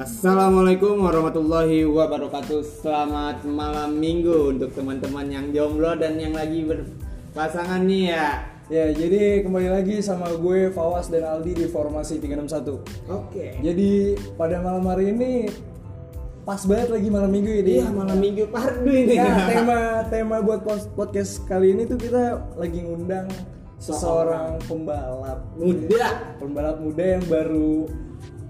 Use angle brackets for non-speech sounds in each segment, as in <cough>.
Assalamualaikum warahmatullahi wabarakatuh. Selamat malam minggu untuk teman-teman yang jomblo dan yang lagi berpasangan nih ya. Ya, jadi kembali lagi sama gue Fawas dan Aldi di Formasi 361. Oke. Jadi pada malam hari ini pas banget lagi malam minggu ini. Iya malam minggu pardu ini. Ya, tema tema buat podcast kali ini tuh kita lagi ngundang seseorang pembalap Muda. pembalap muda yang baru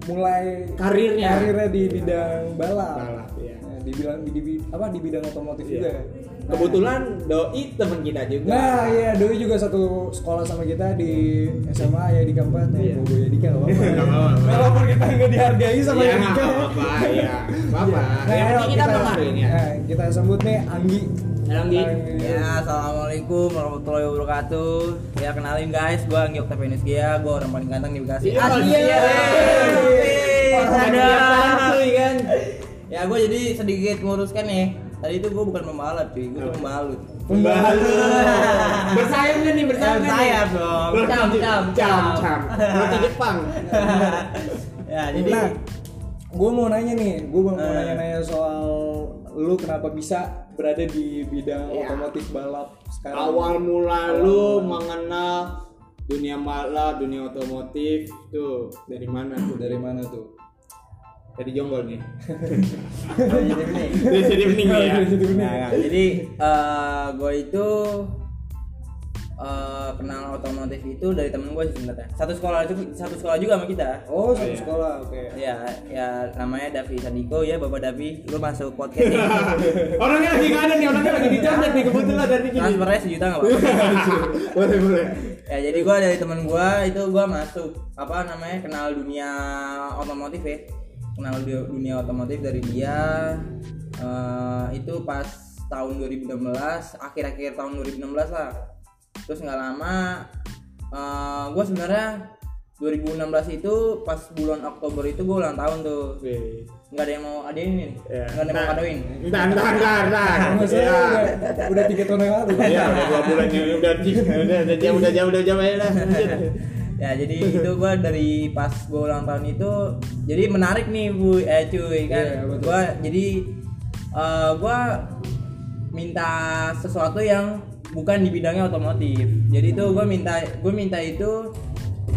mulai Karirnya. karirnya di bidang balap. Balap, iya. Nah, di bidang di, apa di bidang otomotif Iya. juga. Nah, Kebetulan doi teman kita juga. Nah iya Doi juga satu sekolah sama kita di SMA ya di Kampat ya Iya. Bobo ya Dika nggak apa-apa. Walaupun kita nggak dihargai sama Iya, ya Dika apa-apa, ya. Apa-apa. Nah, Yang penting kita menghargai ya. nah, kita sambut nih Anggi Anggi. Ya, assalamualaikum warahmatullahi wabarakatuh. Ya kenalin guys, gua Anggi Octavianus Gia, gua orang paling ganteng di Bekasi. Iya, iya. Ada kan. Ya, gua jadi sedikit nguruskan ya. Tadi itu gua bukan pembalap cuy, gua tuh pembalut. Pembalut. Bersayap nggak nih bersayap? Bersayap dong. Cam, cam, cam, cam. Roti Jepang. ya, jadi Nah gue mau nanya nih gue mau Eh. nanya-nanya soal lu kenapa bisa berada di bidang Iya. otomotif balap sekarang Awal mula lu mengenal dunia balap, dunia otomotif tuh dari mana tuh? dari mana tuh Dari jonggol nih. jadi <laughs> ini. Dari jadi bening nih ya. Jadi bening. Nah, nah, jadi eh gue itu eh, kenal otomotif itu dari temen gue sih sebenarnya. Satu sekolah satu sekolah juga sama kita. oh satu iya. sekolah oke Ya, ya namanya Davi Sandiko ya Bapak Davi, lu masuk podcast ini. <laughs> Orangnya lagi nggak ada nih, orangnya lagi dicontek nih kebetulan dari gini. Transfernya sejuta nggak pak? <laughs> boleh boleh. ya jadi gua dari temen gua itu gua masuk apa namanya kenal dunia otomotif ya, kenal du- dunia otomotif dari dia eh, itu pas tahun 2016, akhir-akhir tahun 2016 lah. Terus nggak lama eh, gua sebenarnya 2016 itu pas bulan Oktober itu gua ulang tahun tuh. Wih. nggak ada yang mau ada ini nih Ya. nggak ada yang mau kadoin Entar, entar, entar, entar. Ya. udah, tiga tahun yang lalu Iya, udah dua bulan ya, udah <laughs> udah udah jauh, udah jauh, udah jauh lah. <laughs> ya jadi itu gua dari pas gua ulang tahun itu jadi menarik nih bu eh cuy kan Iya, betul. gua jadi eh, gua minta sesuatu yang bukan di bidangnya otomotif jadi itu gua minta gua minta itu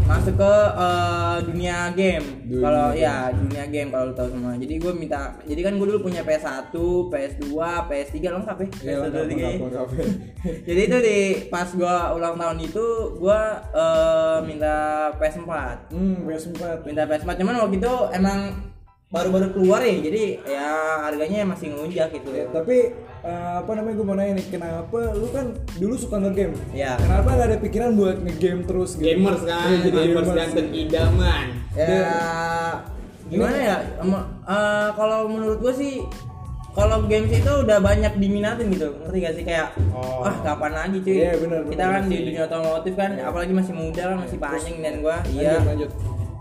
masuk ke eh, dunia game kalau ya dunia game kalau lu tahu semua jadi gua minta jadi kan gua dulu punya PS1 PS2 PS3 lengkap ya Iya, PS1 lengkap, tiga lengkap, lengkap. Jadi itu di pas gua ulang tahun itu gua eh, minta PS4. hmm PS4 Minta PS4 cuman waktu itu emang baru-baru keluar ya. Jadi ya harganya masih ngelunjak gitu. Ya, tapi eh, apa namanya gue mau nanya nih kenapa lu kan dulu suka ngegame Ya. kenapa nggak ada pikiran buat ngegame terus gitu Gamers kan, Iya, jadi gamers gamers. ganteng idaman. Ya gimana ya? Eh, kalau menurut gua sih kalau games itu udah banyak diminatin gitu ngerti gak sih kayak Oh. ah kapan lagi cuy Iya, benar, kita benar kan di sih. dunia otomotif kan apalagi masih muda kan masih panjang dan gua iya lanjut, lanjut.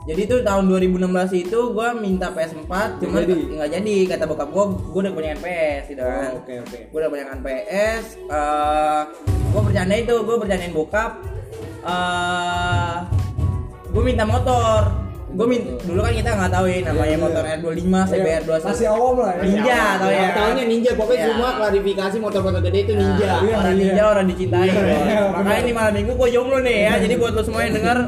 Jadi itu tahun 2016 itu gua minta PS4 cuman jadi? nggak jadi kata bokap gua gua udah punya PS gitu kan. Oh, oke, oke. Gua udah punya PS eh gua bercanda itu gua bercandain bokap eh gua minta motor. Gua minta dulu kan kita nggak tahu ya namanya Iya, motor iya. R25, Iya, CBR 21. masih awam lah ya Ninja tau ya. Tahunya ninja, pokoknya Ya. semua klarifikasi motor-motor gede itu ninja. Iya, orang iya. ninja orang dicintai. Iya, bro. iya, Makanya ini malam minggu gua jomblo nih ya. Jadi buat lo semua yang denger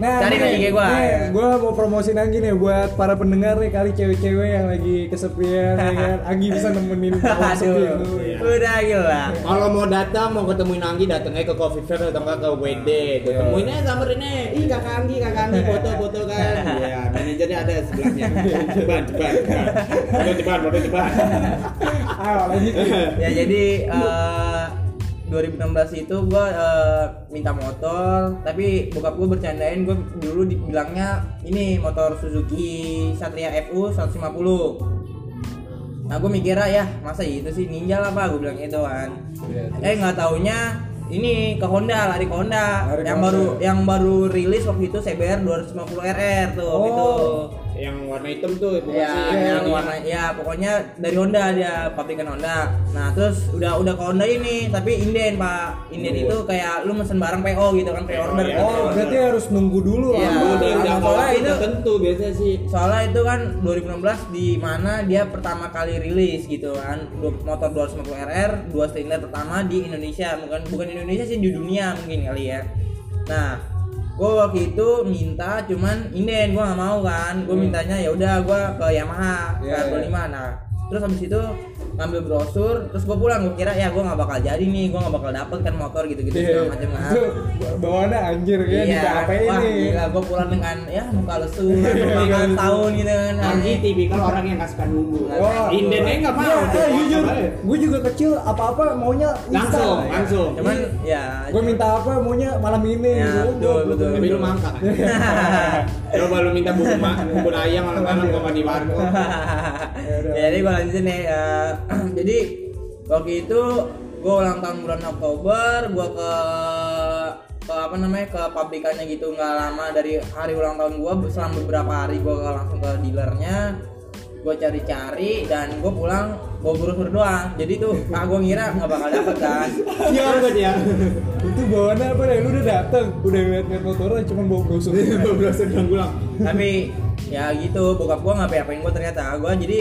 cari nih, IG gua. nih, gua mau promosin Anggi nih buat para pendengar nih kali cewek-cewek yang lagi kesepian ya kan. <laughs> Anggi bisa nemenin kawan sepi Aduh, lu. Iya. udah gila. Kalau mau datang, mau ketemuin Anggi, datang aja ke Coffee Fair atau enggak ke WD. Iya. temuin aja sama Rene. Ih, kakak Anggi, kakak Anggi, <laughs> foto-foto kan. Iya, manajernya ada sebelahnya. Ceban, ceban. Foto ceban, foto ceban. Ayo lanjut. ya jadi <laughs> eh, 2016 itu gua eh, minta motor tapi bokap gua bercandain gua dulu dibilangnya ini motor Suzuki Satria FU 150 nah gue mikirnya ya masa itu sih ninja lah pak? Gue bilang gitu kan. Iya, eh nggak taunya ini ke Honda lari ke Honda. Lari yang Honda. baru yang baru rilis waktu itu CBR 250 RR tuh Oh. gitu yang warna hitam tuh bukan Ya, sih yang ini. warna ya pokoknya dari Honda dia pabrikan Honda. Nah, terus udah udah ke Honda ini, tapi inden, Pak. Inden itu kayak lu mesen barang PO gitu kan, pre-order. iya. kan. Oh, berarti harus nunggu dulu Iya. lama. Oh, dia udah Soalnya itu- itu tentu biasanya sih Soalnya itu kan 2016 di mana dia pertama kali rilis gitu kan. Motor 250 RR, dua silinder pertama di Indonesia, bukan bukan Indonesia sih di dunia mungkin kali ya. Nah, gue waktu itu minta cuman inden gue nggak mau kan. Gue mintanya ya udah gue ke Yamaha ke Iya, R25 nah terus habis itu ngambil brosur terus gue pulang gue kira ya gue nggak bakal jadi nih gue nggak bakal dapet kan motor gitu gitu Iya. segala macam kan Itu bawaannya anjir ya di Iya, apa wah ini? gila gue pulang dengan ya muka lesu, <laughs> muka tahun gitu kan. Anji tipikal orang yang nggak suka nunggu Wah. indennya nggak mau Iya, eh, jujur, apa ya? gue juga kecil apa-apa maunya langsung instan. langsung Cuman ya Gue minta apa maunya malam ini Ya, gitu. betul, betul. tapi lu mangkak coba lu minta bubur bubur ayam malam-malam gua nggak di warung <laughs> ya, jadi gue lanjutin nih eh, jadi waktu itu gue ulang tahun bulan Oktober gue ke ke apa namanya ke pabrikannya gitu nggak lama dari hari ulang tahun gue selama beberapa hari gue langsung ke dealernya gue cari-cari dan gue pulang bawa brosur doang. Jadi tuh <laughs> ah gue ngira nggak bakal dapet kan. Iya banget ya. Itu bawaannya apa deh? Lu udah dateng, udah liat-liat motornya cuma bawa brosur. berasa bilang pulang tapi ya gitu bokap gua nggak apa-apain gua ternyata. Gua jadi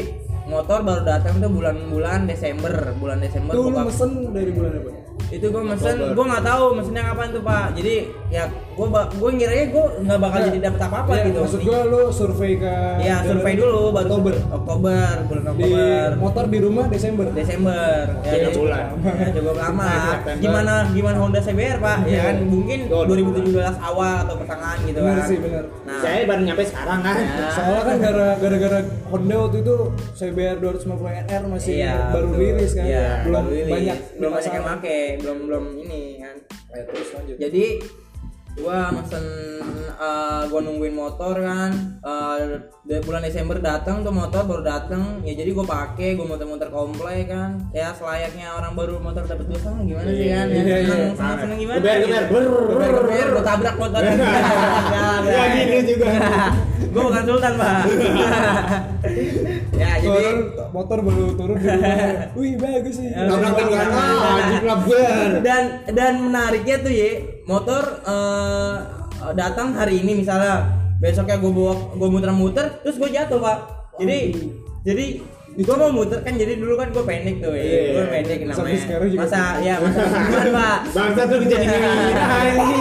motor baru datang tuh bulan-bulan Desember bulan Desember Tuh lu mesen dari bulan apa? Itu gua mesen gua nggak tahu mesennya kapan tuh pak jadi ya gua ba- gua ngiranya gua nggak bakal Ya. jadi dapet apa-apa Ya, gitu Maksud gue lu survei ke ya survei dulu baru Oktober. Oktober bulan Di Oktober motor di rumah Desember. Desember ya, jadi- bulan. ya, cukup lama <laughs> gimana gimana Honda CBR pak ya kan mungkin Oh, 2017 awal atau pertengahan gitu Bener kan sih, bener. nah saya baru nyampe sekarang kan ya. Soalnya kan gara- gara-gara Honda waktu itu CBR 250 R masih Iya, baru betul. rilis kan. Iya, belum banyak belum banyak yang pasaran. Belum belum ini kan. Eh, terus lanjut. Jadi gua mesen eh, gua nungguin motor kan. Eh, dari bulan Desember datang tuh motor baru datang. Ya jadi gua pakai gua muter-muter komplek kan. Ya selayaknya orang baru motor dapat dua sama gimana sih kan? Ya Iya, iya. seneng seneng seneng gimana? Geber, geber, ber, geber geber gua tabrak motor. <laughs> Ya gitu juga. <laughs> Gua bukan sultan pak <laughs> ya jadi Turun, motor baru turun di rumah. <laughs> Wih, bagus sih. Nabrak lah ber dan dan menariknya tuh ya motor eh, datang hari ini misalnya besoknya gue bawa gue muter-muter terus gue jatuh pak. Jadi jadi gue mau muter kan jadi dulu kan gue pendek tuh ya. Iya, gue iya. pendek Sampai namanya. sekarang juga masa ya masa pertemuan <laughs> pak? Bangsa tuh jadi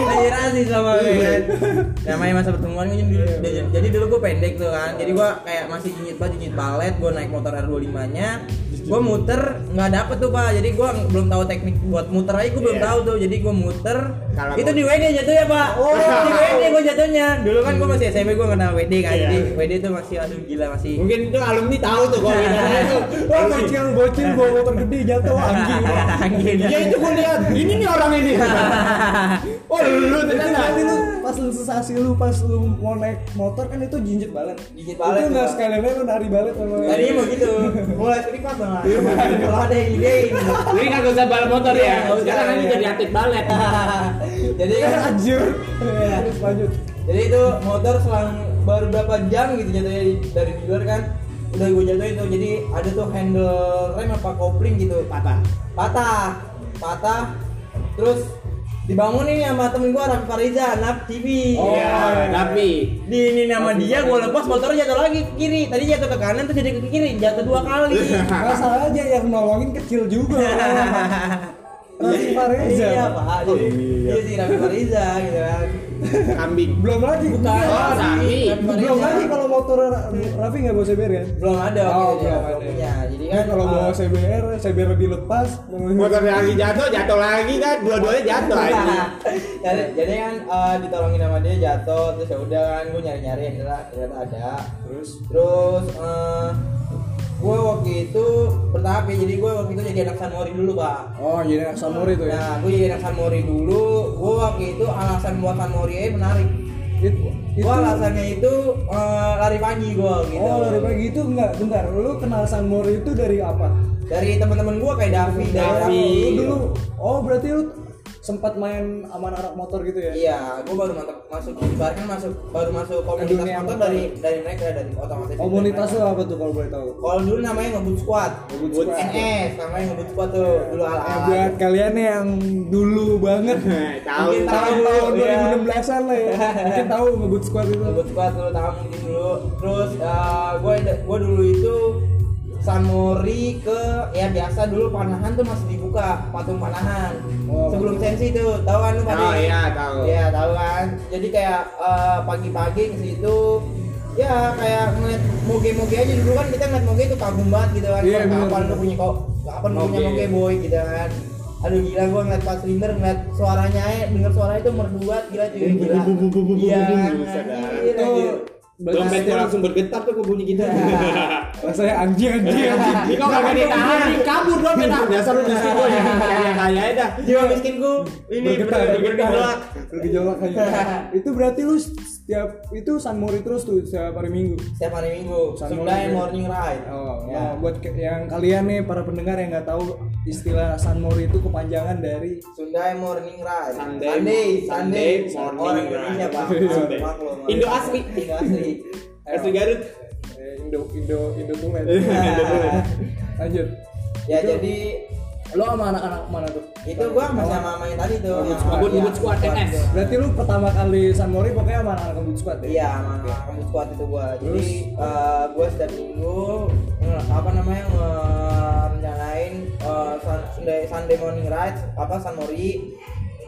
lagi rasis sama gue kan. Namanya masa pertemuan kan jadi, jadi, jadi dulu gue pendek tuh kan. Jadi gue kayak masih jinyit banget jinyit balet gue naik motor R25 nya gue muter nggak dapet tuh pak. Jadi gue belum tahu teknik buat muter aja gue belum Iya. tahu tuh. Jadi gue muter. Itu di WD jatuh ya pak. Oh. Di WD gue jatuhnya. Dulu kan gue masih SMP gue kena WD kan. Iya. jadi WD tuh masih aduh gila masih mungkin itu alumni tahu tuh kalau <laughs> itu Wah, bocil bocil bawa motor gede jatuh <laughs> anjing. anjing ya itu gue lihat ini nih orang ini <laughs> oh lu nanti lu pas lu sensasi lu pas lu mau naik motor kan itu jinjit balet. Jinjit balet Itu nggak tuh, Pak. sekalian aja lu nari balet sama. tadinya mau gitu <laughs> mulai terima banget kalau ada yang ide jadi kagak usah balap motor Iya, ya usah, sekarang iya. jadi atlet balet jadi kan anjir. Iya. Lanjut. jadi itu motor selang baru berapa jam gitu jatuhnya di- dari dealer kan udah gue jatuhin tuh jadi ada tuh handle rem apa kopling gitu patah. Patah patah. Terus dibangunin sama temen gue Raffi Fariza anak TV Oh, iya. Tapi di ini nama dia gue lepas motornya jatuh lagi ke kiri. Tadi jatuh ke kanan terus jadi ke kiri jatuh dua kali. <laughs> Masalahnya yang nolongin kecil juga. <laughs> Raffi Fareza. iya pak Oh, iya. iya sih Raffi Fariza gitu kan kambing Belum lagi. bukan Oh, Raffi, Fariza. Belum lagi kalau motor Raffi nggak bawa CBR kan? belum ada Oh, belum ada. jadi Kan kalau uh, bawa CBR, CBR dilepas. motor lagi jatuh jatuh lagi kan dua-duanya jatuh aja <laughs> jadi, jadi kan eh, ditolongin sama dia jatuh terus ya udah kan gue nyari nyari akhirnya ternyata ada Terus terus eh gue waktu itu bertahap ya jadi gue waktu itu jadi anak Sanmori dulu pak Oh, jadi anak Samuri itu ya. nah gue jadi anak Sanmori dulu gue waktu itu alasan buat Sanmori aja menarik It, itu gue alasannya itu eh, lari pagi gue gitu Oh, dari pagi itu enggak, bentar. Lu kenal Sanmori itu dari apa? dari teman-teman gue kayak Davi dari Davi. Lu dulu Oh, berarti lu sempat main sama anak motor gitu ya Iya, gue baru masuk masuk ibaratnya masuk baru masuk komunitas Dunia motor motor. dari dari mereka dari otomotif. komunitas dari mereka. apa tuh kalau boleh tahu Kalau dulu namanya ngebut squad. Ngebut Squad. NS namanya ngebut squad tuh dulu ala Eh, buat kalian yang dulu banget <laughs> Tahu. Tahun tahun Iya. 2016an lah ya <laughs> mungkin tahu ngebut squad itu ngebut squad dulu tahu mungkin dulu. Terus gue gue dulu itu Sanmori ke ya biasa dulu panahan tuh masih dibuka patung panahan Oh. sebelum sensi tuh tahu kan lu pada Oh iya, tahu. Iya tahu kan. Jadi kayak eh, pagi-pagi ke situ ya kayak ngeliat moge-moge aja dulu kan kita ngeliat moge itu kagum banget gitu kan. Iya, bener, kapan lu punya kok kapan lu punya Moge. boy gitu kan. Aduh gila gua ngeliat pas silinder ngeliat suaranya aja denger suara itu merdu banget gila cuy gila. Iya. Itu anjir. berarti Dompet gua setiap- langsung bergetar tuh kok bunyi gitu. rasanya anjing anjing <laughs> anjing kok kagak ditahan, nih, kabur dompet ah. Dasar lu miskin gua ya. Kaya kaya aja dah. Jiwa miskinku ini bergetar ber- bergejolak. <laughs> itu berarti lu setiap itu Sunmori terus tuh setiap hari minggu Setiap hari Minggu, Sun Sundai Morning. morning ride. Oh, Ya. nah, buat ke- yang kalian nih para pendengar yang nggak tahu istilah Sunmori itu kepanjangan dari Sundai Morning Ride. Sunday- Sunday, Sunday, Sunday Morning Indonesia Ride. pak. Sunday. Maklum. Indo asli. Indo asli. <laughs> Asli Garut. eh, Indo Indo Indo Tulen. Indo Tulen. Lanjut. Ya Itu- jadi Lo sama anak-anak mana tuh? itu gua sama sama yang tadi tuh. Ngebut yang- squad. Iya, ngebut squad NS. tuh. Berarti lu pertama kali Sunmori pokoknya sama anak-anak squad ya? Iya, sama kamu squad itu gua. Jadi Terus? eh, gua setiap minggu nge- apa namanya ngerencanain eh, Sun- Sunday, Sunday morning ride apa Sunmori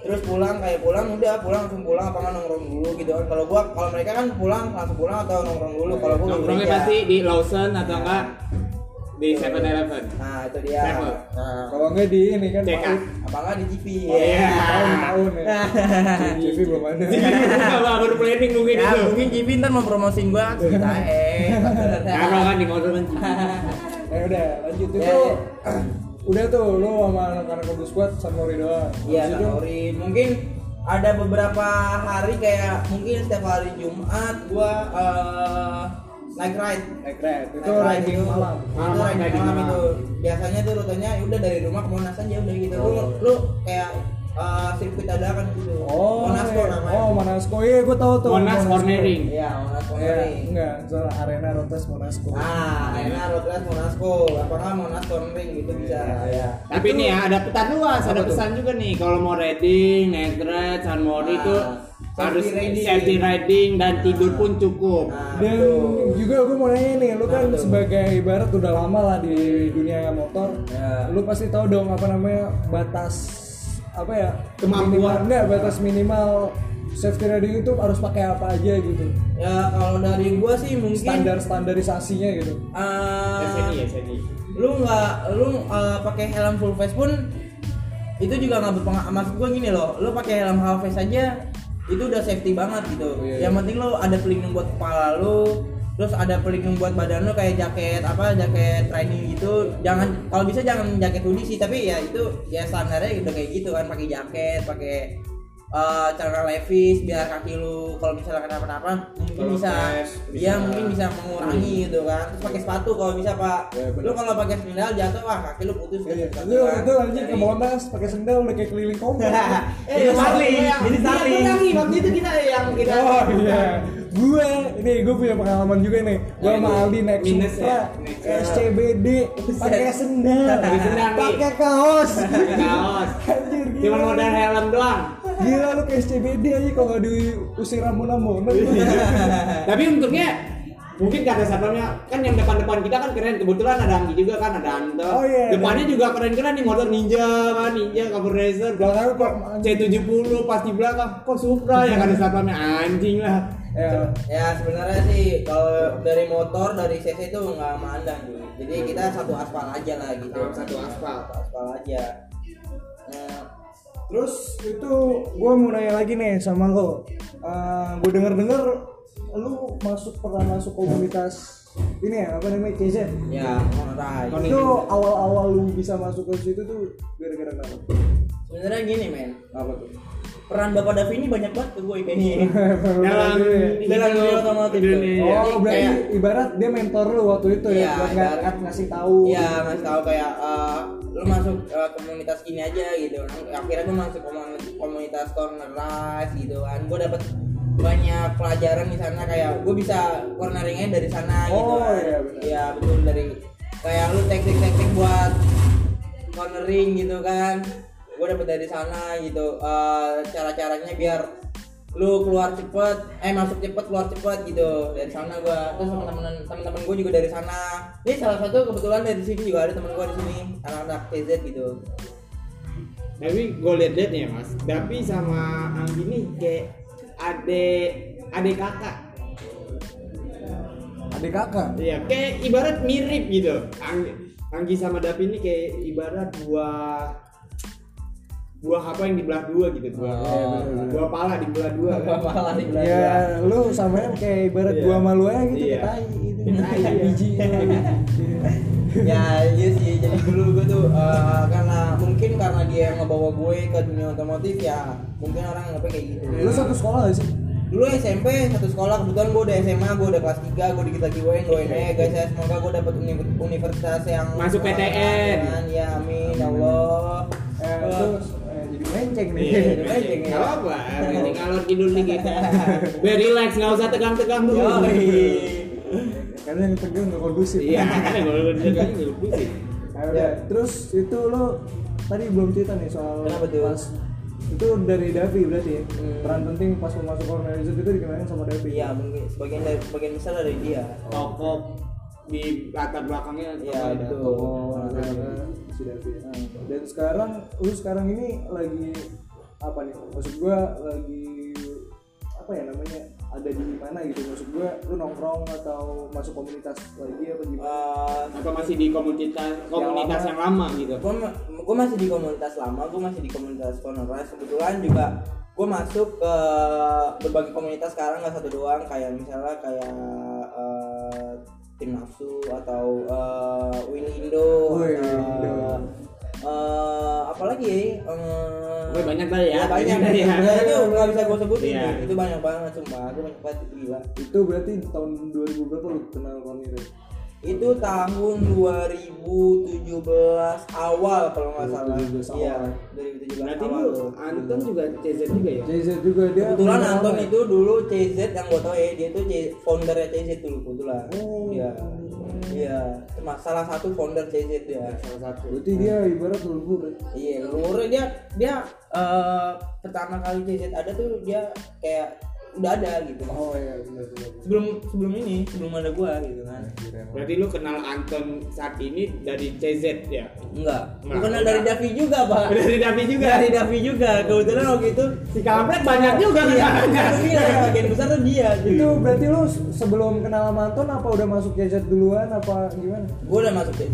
terus pulang kayak pulang udah pulang langsung pulang apa nggak nongkrong dulu gitu kan kalau gua kalau mereka kan pulang langsung pulang atau nongkrong dulu kalau gua Nongkrongnya pasti di Lawson atau enggak di 7-Eleven. nah itu dia Seven. nah Kalau enggak di ini kan CK. PAUD. apa nggak di TV Oh, iya. tahun tahun ya. <laughs> TV belum ada. Enggak baru planning mungkin ya itu. mungkin TV ntar mau promosiin gua <laughs> cerita eh Karo kan di motor kan. <laughs> Ya udah, lanjut itu. Ya, <clears throat> Udah tuh lu sama anak-anak ngebut squad Sunmori doang. Iya, Sanori. Mungkin ada beberapa hari kayak mungkin setiap hari Jumat gua eh, naik ride. naik ride. Itu ride riding itu. malam. Itu Malam, riding riding malam malam. itu. Biasanya tuh rutenya ya udah dari rumah ke Monas aja udah gitu. Lu, Oh. lu kayak eh, sirkuit dadakan gitu. Oh, Monasco iya. namanya. Oh, Monasco. Iya, gua tahu tuh. Monas. Cornering. Iya, Monasco. Iya, Cornering. enggak, soal arena rotas Monasco. Ah, road race Monasco. Apa nggak Monas Cornering gitu bisa. Ya. Tapi nih ya ada pesan luas, ada pesan juga nih kalau mau riding, naik ride, San Mori itu safety harus riding. safety riding dan tidur pun cukup. Nah, Dan juga gue mau nanya nih, lu kan Nah, tuh. sebagai ibarat udah lama lah di dunia motor, Ya. lu pasti tahu dong apa namanya batas apa ya Kemampuan. minimal enggak batas minimal safety riding itu harus pakai apa aja gitu Ya kalau dari gua sih mungkin standar standarisasinya gitu eh, SNI ya, SNI. lu nggak lu eh, pakai helm full face pun itu juga nggak berpengaruh maksud gua gini loh lu pakai helm half face aja itu udah safety banget gitu. Oh, iya, yang penting lu ada pelindung buat kepala lu terus ada pelindung buat badan lu kayak jaket apa jaket training gitu. Jangan kalau bisa jangan jaket hoodie sih tapi ya itu ya standarnya udah kayak gitu kan pakai jaket pakai eh, celana levis biar kaki lu kalau misalnya kenapa-napa mungkin bisa dia bisa. mungkin bisa mengurangi gitu kan. Terus pakai sepatu kalau bisa pak. Ya, bener. lu kalau pakai sendal jatuh wah kaki lu putus kan Iya, sepatu itu kan. itu anjing ke Monas pakai sendal udah kayak keliling <laughs> komplek. eh jadi Starling jadi Starling Iya, waktu itu kita yang kita Oh iya, gue ini gue punya pengalaman juga nih. Gue sama Aldi naik minus Supra, ya. SCBD, pakai sendal, Pakai sendal, pakai kaos. Pakai kaos. <laughs> Cuma modal helm doang. Gila lu ke SCBD aja kalau nggak diusir rambu-rambu. <laughs> Tapi untungnya mungkin kata satpamnya kan yang depan-depan kita kan keren. Kebetulan ada Anggi juga kan ada Anto. Oh, iya, depannya juga keren-keren nih motor Ninja kan Ninja cover racer. Belakang kok C70 pas di belakang. Kok Supra ya kata satpamnya. Anjing lah Ya, ya sebenarnya sih kalau dari motor dari cc itu nggak mandang gitu jadi kita satu aspal aja lah gitu Satu aspal. satu aspal aja Nah, terus itu gue mau nanya lagi nih sama lo. gue denger-denger lu masuk pernah masuk komunitas ini ya apa namanya KZ. ya monorail Itu awal-awal lu bisa masuk ke situ tuh gara-gara apa? sebenarnya gini men Apa tuh? Peran bapak Davi ini banyak banget ke gue kayaknya. Dalam Dalam dunia otomotif. Oh, Oh, berarti kayak- ibarat dia mentor lu waktu itu ya, Iya, buat ibarat- ngasih tahu. Iya, ngasih tahu kayak eh, lu masuk eh, komunitas ini aja gitu. Akhirnya gue masuk komun- komunitas corner rice gitu kan. Gue dapet banyak pelajaran di sana kayak gue bisa corneringnya dari sana gitu Oh, kan. iya, benar. Iya, betul dari kayak lu teknik-teknik buat cornering gitu kan gue dapet dari sana gitu. Eh, cara-caranya biar lu keluar cepet eh masuk cepet keluar cepet gitu. Dari sana gua terus teman-teman teman-teman gue juga dari sana. Ini salah satu kebetulan dari sini juga ada teman gue di sini anak-anak TZ gitu. Tapi gue liat-liat nih ya mas, Dapi sama Anggi nih kayak adek adek kakak. adik kakak? Iya, kayak ibarat mirip gitu. Anggi, Anggi sama Dapi ini kayak ibarat buah buah apa yang dibelah dua gitu. Buah Oh, bener-bener. buah pala dibelah dua kan? malah di ya lu samanya kayak ibarat Iya. gua malu aja gitu Iya. kayak tai gitu iya. biji <laughs> ya iya sih. Jadi dulu gue tuh eh, karena mungkin karena dia yang ngebawa gue ke dunia otomotif ya mungkin orang nganggapnya kayak gitu. Lu satu sekolah gak sih? Dulu SMP satu sekolah. Kebetulan gue udah SMA gue udah kelas 3 gue dikit lagi UN doain aja guys. Ya semoga gue dapet uni- universitas yang Masuk PTN. Ya amin. Ya Allah menceng nih Iya, menceng ya. Gak apa, ini ngalor tidur dikit. Biar relax, nggak usah tegang-tegang dulu. yoi. karena yang tegang gak kondusif Iya, kalau udah tegang nggak pusing. Nah, udah. terus itu lo tadi belum cerita nih soal Kenapa tuh? pas itu dari Davi berarti ya Hmm. peran penting pas mau masuk organizer itu dikenalin sama Davi iya mungkin sebagian dari sebagian besar dari dia Tokoh di latar belakangnya Iya, betul. tokoh. Si Davi. Dan sekarang lu sekarang ini lagi apa nih? Maksud gua lagi apa ya namanya? Ada di mana gitu? Maksud gua lu nongkrong atau masuk komunitas lagi apa gimana? Eh, Atau masih di komunitas komunitas yang lama gitu. gue gue masih di komunitas lama gue masih di komunitas rice kebetulan juga gue masuk ke berbagai komunitas sekarang nggak satu doang kayak misalnya kayak eh, tim nafsu atau uh, Win Indo Wih, atau, Indo. eh, apalagi ya eh, Oke, banyak kali ya. banyak Banyak ya. ya. itu nggak bisa gue sebutin Iya. itu banyak banget sumpah itu banyak banget itu gila Itu berarti tahun 2000 berapa lu kenal komunitas? Itu tahun 2017 awal kalau nggak salah 2017 iya awal. 2017 Berarti awal lu. Anton juga CZ juga ya? CZ juga dia. kebetulan Anton nama. itu dulu CZ yang gue tau ya dia tuh C- foundernya CZ dulu kebetulan Oh. iya iya cuma salah satu founder CZ ya Salah satu. Berarti dia ibarat leluhur. ya? iya luar dia dia eh, pertama kali CZ ada tuh dia kayak udah ada gitu Oh iya benar benar. sebelum sebelum ini sebelum ada gua gitu kan Berarti lu kenal Anton saat ini dari CZ ya? enggak bukan enggak. dari Davi juga pak <laughs> Dari Davi juga. dari Davi juga kebetulan waktu itu Si kampret banyak juga iya kan? bilang <laughs> bagian besar tuh dia Itu berarti lu sebelum kenal sama Anton apa udah masuk CZ duluan apa gimana? gue udah masuk ke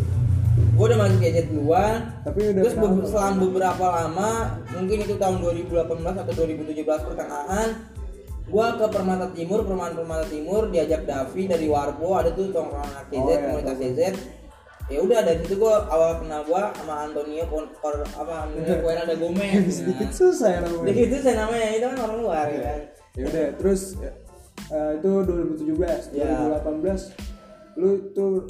gue udah masuk gadget duluan Tapi udah terus kenal be- selang beberapa lama mungkin itu tahun 2018 atau 2017 pertengahan gue ke Permata Timur perumahan Permata Timur diajak Davi dari Warpo ada tuh tongkrongan CZ Oh, iya, komunitas tahu. CZ ya udah dari situ gue awal kenal gue sama Antonio kon, kor- apa Antonio Kuera ada Gomez Sedikit <laughs> susah ya namanya. Jadi itu saya namanya itu kan orang luar ya kan ya udah terus eh, itu 2017 Ya. 2018 lu tuh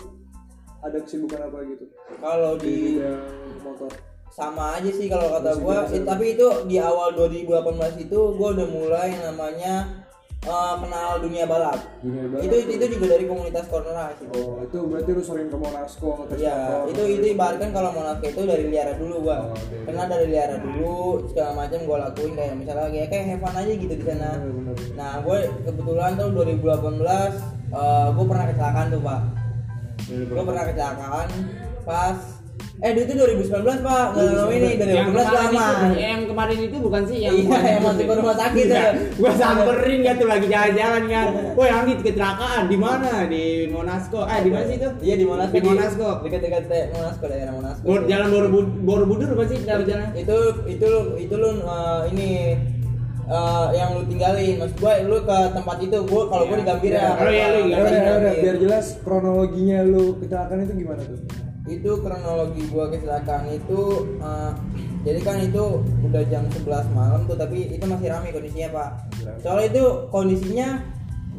ada kesibukan apa gitu kalau di di motor sama aja sih kalau kata biasa. eh, tapi itu di awal 2018 itu gua udah mulai namanya eh, kenal dunia balap. dunia balap itu itu juga dari komunitas corner itu oh itu berarti lu sering ke Monasco ngetes Iya, itu itu ibaratkan kalau naik itu dari liara dulu gua. Oh. Kenal dari liara dulu, segala macam gua lakuin kayak misalnya kayak kayak have fun aja gitu di sana. Bener, bener. Nah, gue kebetulan tahun 2018 eh gue pernah kecelakaan tuh, Pak. Gue pernah kecelakaan pas eh itu 2019, Pak. Enggak lama ini yang 2018 kemarin lama. itu, yang kemarin itu bukan sih yang Iya, yang masuk ke rumah sakit Iya, ya. gua samperin kan tuh lagi jalan-jalan kan. Woi, Anggi kecelakaan di mana? Di Monasco. Eh, di mana sih itu? Iya di Monasco. Di Monasco. Dekat-dekat te- Monasco daerah Monasco. Bor, jalan Borobudur, Borobudur apa sih dalam jalan? itu itu lu itu lu eh, ini eh, yang lu tinggalin maksud gua lu ke tempat itu gua kalau gua di Gambir Iya. ya Oh, iya, lu di ya udah Gambir. ya udah biar jelas kronologinya lu kecelakaan itu gimana tuh itu kronologi gua kecelakaan itu eh, jadi kan itu udah jam 11 malam tuh tapi itu masih ramai kondisinya pak. Soalnya itu kondisinya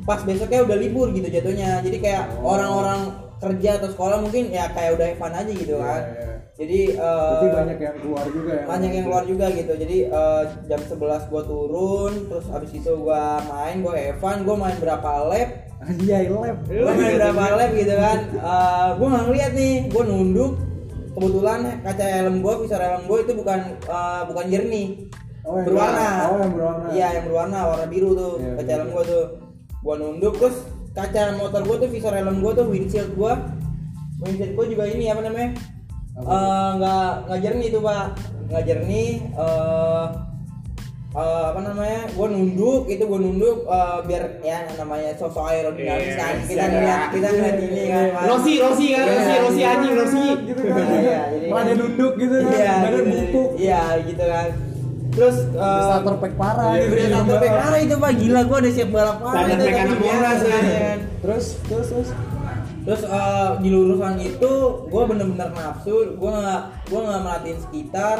pas besoknya udah libur gitu jatuhnya. Jadi kayak Oh. orang-orang kerja atau sekolah mungkin ya kayak udah fun aja gitu kan. Iya, iya. jadi berarti banyak yang keluar juga ya banyak yang keluar juga gitu. Jadi eh, jam 11 gua turun terus abis itu gua main gua Evan gua main berapa lap iya lab. Gua main berapa lap gitu kan? Eh, gua nggak ngeliat nih. Gua nunduk. Kebetulan kaca helm gua visor helm gua itu bukan eh, bukan jernih. Oh, yang berwarna. Oh, yang berwarna. iya yang berwarna. Warna biru tuh. Iya, kaca bener. helm gua tuh. Gua nunduk. Terus kaca motor gua tuh visor helm gua tuh windshield gua. Windshield gua juga ini apa namanya? Eh, nggak nggak jernih tuh pak. Nggak jernih. Eh eh, apa namanya gua nunduk itu gua nunduk eh, biar ya namanya sosok aerodinamis Yes, kan kita ya. ngeliat kita ngeliat ini kan Pak. Rossi, Rossi kan, Iya, Rossi, Rossi iya. anjing, Rossi. gitu kan Iya, jadi- Rada nunduk gitu kan iya badan gitu, bungkuk iya gitu kan terus eh, starter pack parah Iya, gitu. starter pack parah itu pak gila gua udah siap balap parah Starter pack anak biasa, kan. kan. terus terus terus terus eh, di lurusan itu gue bener-bener nafsu gue nggak gue nggak merhatiin sekitar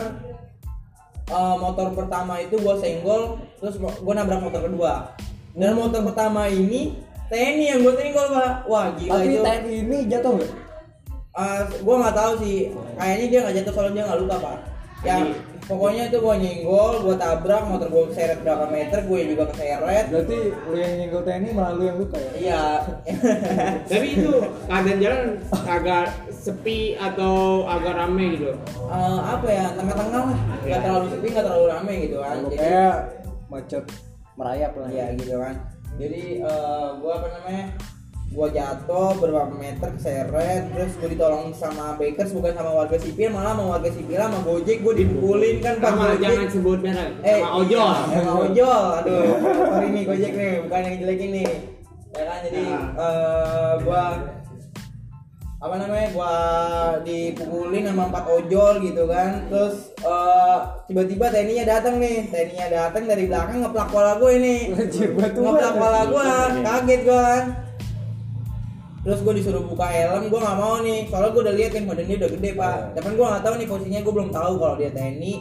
Eh, motor pertama itu gue senggol terus gue nabrak motor kedua. Dan motor pertama ini TNI yang gue senggol pak. Wah gila tapi itu. TNI ini jatuh nggak? Gue nggak tahu sih. Kayaknya dia nggak jatuh soalnya dia nggak luka pak. Ya pokoknya itu gue nyenggol gue tabrak motor gue seret berapa meter gue juga keseret. Berarti lu yang nyenggol TNI malah lu yang luka ya? Iya. <laughs> Tapi itu keadaan jalan agak sepi atau agak rame gitu. Eh, apa ya tengah-tengah lah nggak terlalu sepi nggak terlalu rame gitu kan jadi kayak macet merayap lah ya gitu kan jadi eh, gua apa namanya gua jatuh beberapa meter keseret terus gua ditolong sama bakers bukan sama warga sipil malah sama warga sipil sama gojek gua dipukulin kan Sama Gojek. jangan sebut merek. eh Sama ojol. iya, sama ojol aduh sorry nih gojek nih bukan yang jelek ini ya kan jadi Nah. eh, gua apa namanya gua dipukulin sama empat ojol gitu kan. Terus eh, tiba-tiba TNI nya datang nih. TNI nya datang dari belakang ngeplak kepala gue ini. Ngeplak kepala gue kaget gue kan. Terus gue disuruh buka helm gue nggak mau nih. Soalnya gue udah lihat nih badan dia udah gede pak. Tapi gue nggak tahu nih posisinya gue belum tahu kalau dia TNI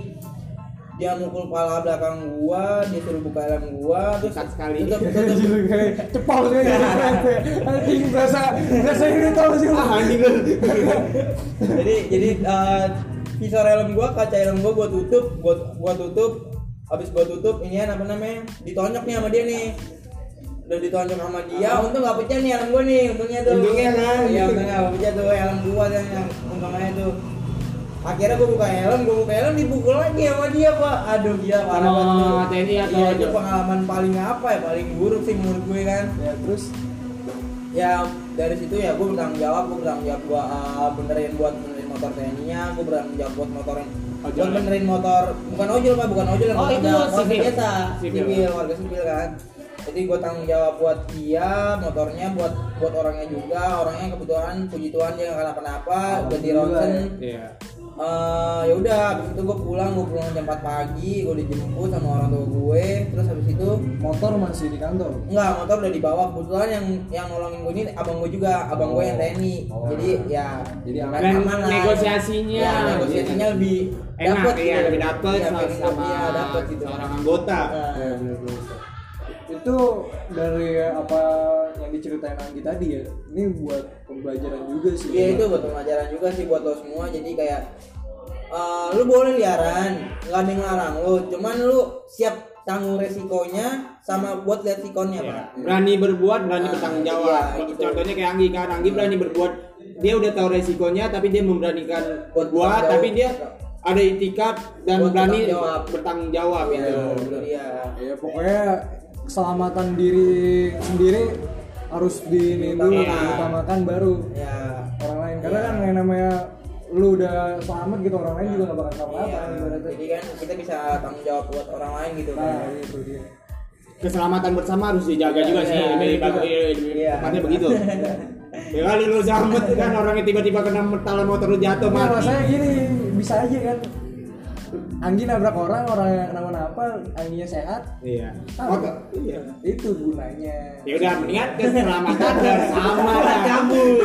dia mukul kepala belakang gua, dia suruh buka helm gua, terus Dekat sekali. <laughs> cepol sih <laughs> anjing berasa berasa ini tau sih. Ah, anjing. Jadi jadi eh, visor helm gua kaca helm gua gua tutup gua gua tutup. Habis gua tutup ini apa namanya ditonjok nih sama dia nih. Udah ditonjok sama dia untung nggak pecah nih helm gua nih untungnya tuh. Untungnya kan. iya untungnya nggak pecah tuh helm gua dan yang untungnya tuh akhirnya gua buka helm gua buka helm dipukul lagi sama dia pak aduh gila parah banget. TNI atau iya itu pengalaman paling apa ya paling buruk sih menurut gue kan ya terus ya dari situ ya gue bertanggung jawab gue bertanggung jawab gue uh, benerin buat benerin motor TNI nya gue bertanggung jawab buat motorin Ojol. buat benerin motor bukan ojol pak bukan ojol yang Oh, motor itu motor sipil. biasa Sipil. sipil. warga sipil kan jadi gue tanggung jawab buat dia motornya buat buat orangnya juga orangnya kebetulan puji Tuhan dia nggak kenapa-napa udah di ronsen Iya. Eh, ya udah habis itu gue pulang gue pulang jam 4 pagi gue dijemput sama orang tua gue terus habis itu motor masih di kantor Enggak, motor udah dibawa. Kebetulan yang yang nolongin gue ini abang gue juga, abang gue yang TNI. Oh. Jadi ya Jadi kan Dan aman lah. negosiasinya, Ya, negosiasinya lebih Enak dapet iya gitu. lebih dapet Iya, sama, sama iya, dapet gitu. seorang anggota. Nah, Ya, bener, bener. itu dari apa yang diceritain Anggi tadi ya ini buat pembelajaran juga sih Iya itu buat pelajaran juga sih buat lo semua. Jadi kayak eh, lu boleh liaran, nggak ada yang larang lu. Cuman lu siap tanggung resikonya sama buat lihat sikonnya Iya. pak. Berani berbuat, berani Nah, bertanggung iya, jawab. gitu. Contohnya kayak Anggi kan, Anggi berani berbuat. Dia udah tahu resikonya, tapi dia memberanikan Buat bertanggung tapi dia ada itikat dan Buat berani bertanggung jawab. bertanggung jawab Iya, gitu. itu dia. ya pokoknya keselamatan diri sendiri harus di ini dulu Iya. diutamakan baru Ya. orang lain karena kan yang namanya lu udah selamat gitu orang lain juga gak bakal selamat Iya, apa ibaratnya jadi kan kita bisa tanggung jawab buat orang lain gitu kan. nah itu dia Keselamatan bersama harus dijaga Iya, juga iya, sih. iya, Lebih iya. bagus, iya, lebih Iya. tepatnya begitu. <laughs> Ya kali lu selamat kan orangnya tiba-tiba kena metal motor lu jatuh mati. rasanya gini bisa aja kan Anggi nabrak orang, orang yang kenapa-napa, Angginya sehat, Iya. Ah, Oh, iya. itu gunanya. Ya udah mendingan keselamatan bersama kabur.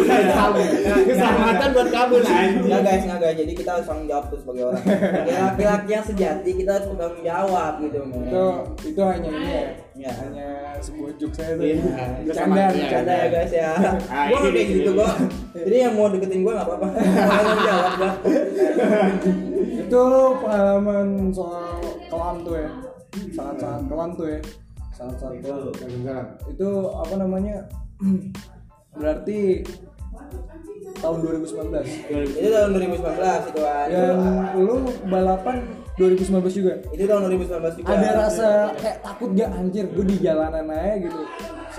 Keselamatan buat kabur anjing. Nggak guys, nggak guys. Jadi kita harus tanggung jawab tuh sebagai orang. Laki-laki yang sejati kita harus bertanggung jawab gitu. Itu itu hanya ini ya, Ya. hanya sebuah joke saya tuh. Iya. Bercanda, Iya. Bercanda ya guys ya. Ah, Gua ini kayak gitu ini. gua. Jadi yang mau deketin gua nggak apa-apa. Jawab gua. itu pengalaman soal kelam tuh ya sangat-sangat kelam tuh ya sangat-sangat kelam itu apa namanya <clears throat> berarti tahun 2019 Itu tahun 2019 itu kan. dan lu balapan 2019 juga Itu tahun 2019 juga. ada rasa kayak takut gak anjir gue di jalanan aja gitu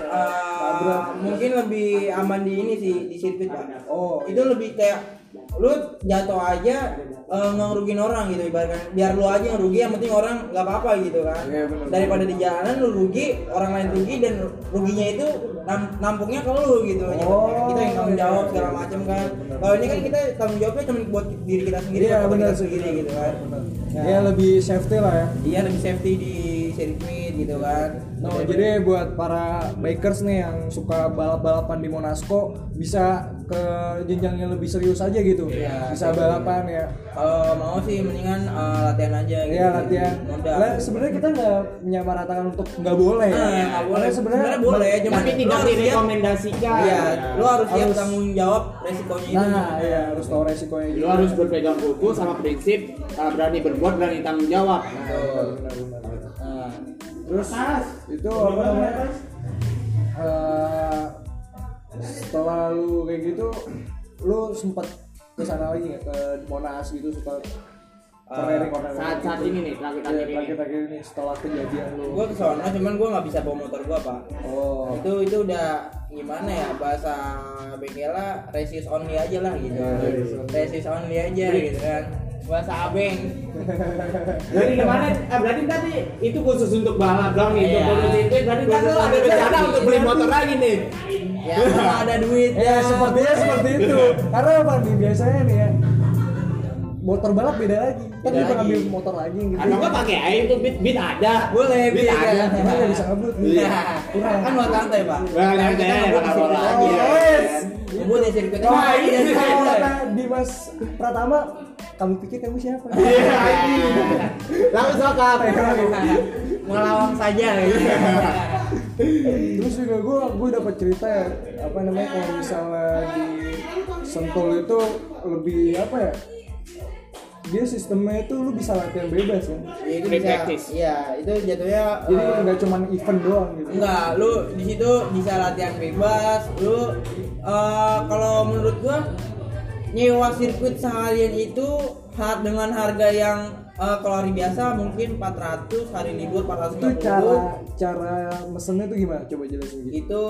nabrak. mungkin lebih aman di ini sih di sirkuit pak. oh Itu lebih kayak lu jatuh aja eh, nggak ngerugin orang gitu ibaratkan biar lu aja yang rugi yang penting orang nggak apa-apa gitu kan. Iya, bener. daripada di jalanan lu rugi orang lain rugi dan ruginya itu nam- nampungnya ke lu gitu. Oh, kita yang tanggung jawab iya, segala iya. macam kan. kalau ini kan kita tanggung jawabnya cuma buat diri kita sendiri iya buat benar kita sendiri gitu kan. Ya lebih safety lah ya. Iya lebih safety di sirkuit gitu kan No, jadi buat para bikers nih yang suka balap-balapan di Monasco bisa ke jenjang yang lebih serius aja gitu. Iya. bisa balapan ya. kalau mau sih mendingan eh, latihan aja gitu Iya latihan. Lah, sebenarnya kita nggak menyamaratakan untuk nggak boleh ya. Nah, nggak boleh. Sebenarnya boleh, Tapi lu tidak harus direkomendasikan. Iya, lu harus siap Harus- tanggung jawab resikonya itu. Nah, ya harus tahu resikonya Lu juga. harus berpegang kuku sama prinsip uh, berani berbuat berani tanggung jawab. Benar-benar. Nah, Terus itu apa namanya? Eh, setelah lu kayak gitu, lu sempat ke sana lagi nggak ke Monas gitu suka cornering cornering Saat saat gitu? ini nih terakhir terakhir Iya, ini. terakhir-terakhir ini setelah kejadian lu. gua ke sana cuman gua nggak bisa bawa motor gua, Pak. Oh. Itu itu udah gimana ya bahasa bengkelnya resist only aja lah gitu. Resist only aja gitu kan. Bahasa abeng. Berarti kemarin, eh, berarti tadi itu khusus untuk balap doang nih, Iya. untuk bonus itu berarti kan Khusus ada rencana untuk beli motor lagi nih. Ya kalau ada duit Ya sepertinya seperti itu. Karena apa nih biasanya nih ya motor balap beda lagi. Kan kita ngambil motor lagi gitu. Atau enggak pakai air itu beat beat ada. Boleh, beat beat ada. Cuma nggak bisa ngebut nih. Iya. Kurang. Kan buat lantai, Pak. Lantai, Kita ngebut lagi ya. Yes. Ngebut di sirkuit Wah, Iya, iya. kata Dimas Pratama, kamu pikir kamu siapa? Iya, Langsung sokap. Melawang saja gitu. Terus juga gue gue dapat cerita ya, apa namanya kalau misalnya di Sentul itu lebih apa ya? Dia sistemnya itu lu bisa latihan bebas kan. Ya, itu Free bisa. practice. Iya, itu jatuhnya Jadi eh, nggak cuman event doang gitu. Enggak, lu di situ bisa latihan bebas. Lu eh, kalau menurut gua nyewa sirkuit seharian itu har- dengan harga yang eh, kalau hari biasa mungkin 400 hari libur 450 Itu cara cara mesennya tuh gimana? Coba jelasin gitu. itu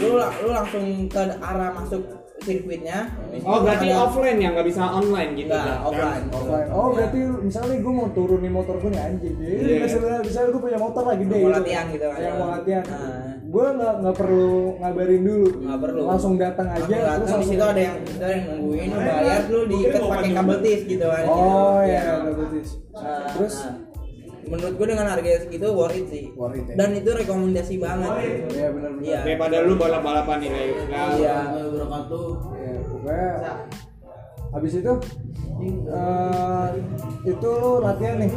lu lu langsung ke arah masuk sirkuitnya Oh berarti Ada- offline ya nggak bisa online gitu? enggak kan? offline Offline. Oh berarti misalnya gue mau turunin motor gue nih anjing. Jadi Iya. misalnya, misalnya gue punya motor lagi deh. Mau latihan gitu kan. Yang mau latihan. Nah. Gue nggak nggak perlu ngabarin dulu. nggak perlu Langsung datang aja. Langsung datang, di situ ada yang ada yang nungguin lu bayar lu diikat pakai kabel tis gitu kan Oh gitu. ya, berarti. Nah, Terus nah, menurut gue dengan harga segitu worth it sih Worth it, ya. dan itu rekomendasi banget Iya benar-benar. Iya. Daripada lu balap-balapan nih kayak nah, iya wabarakatuh Ya, pokoknya habis itu eh itu lu latihan nih.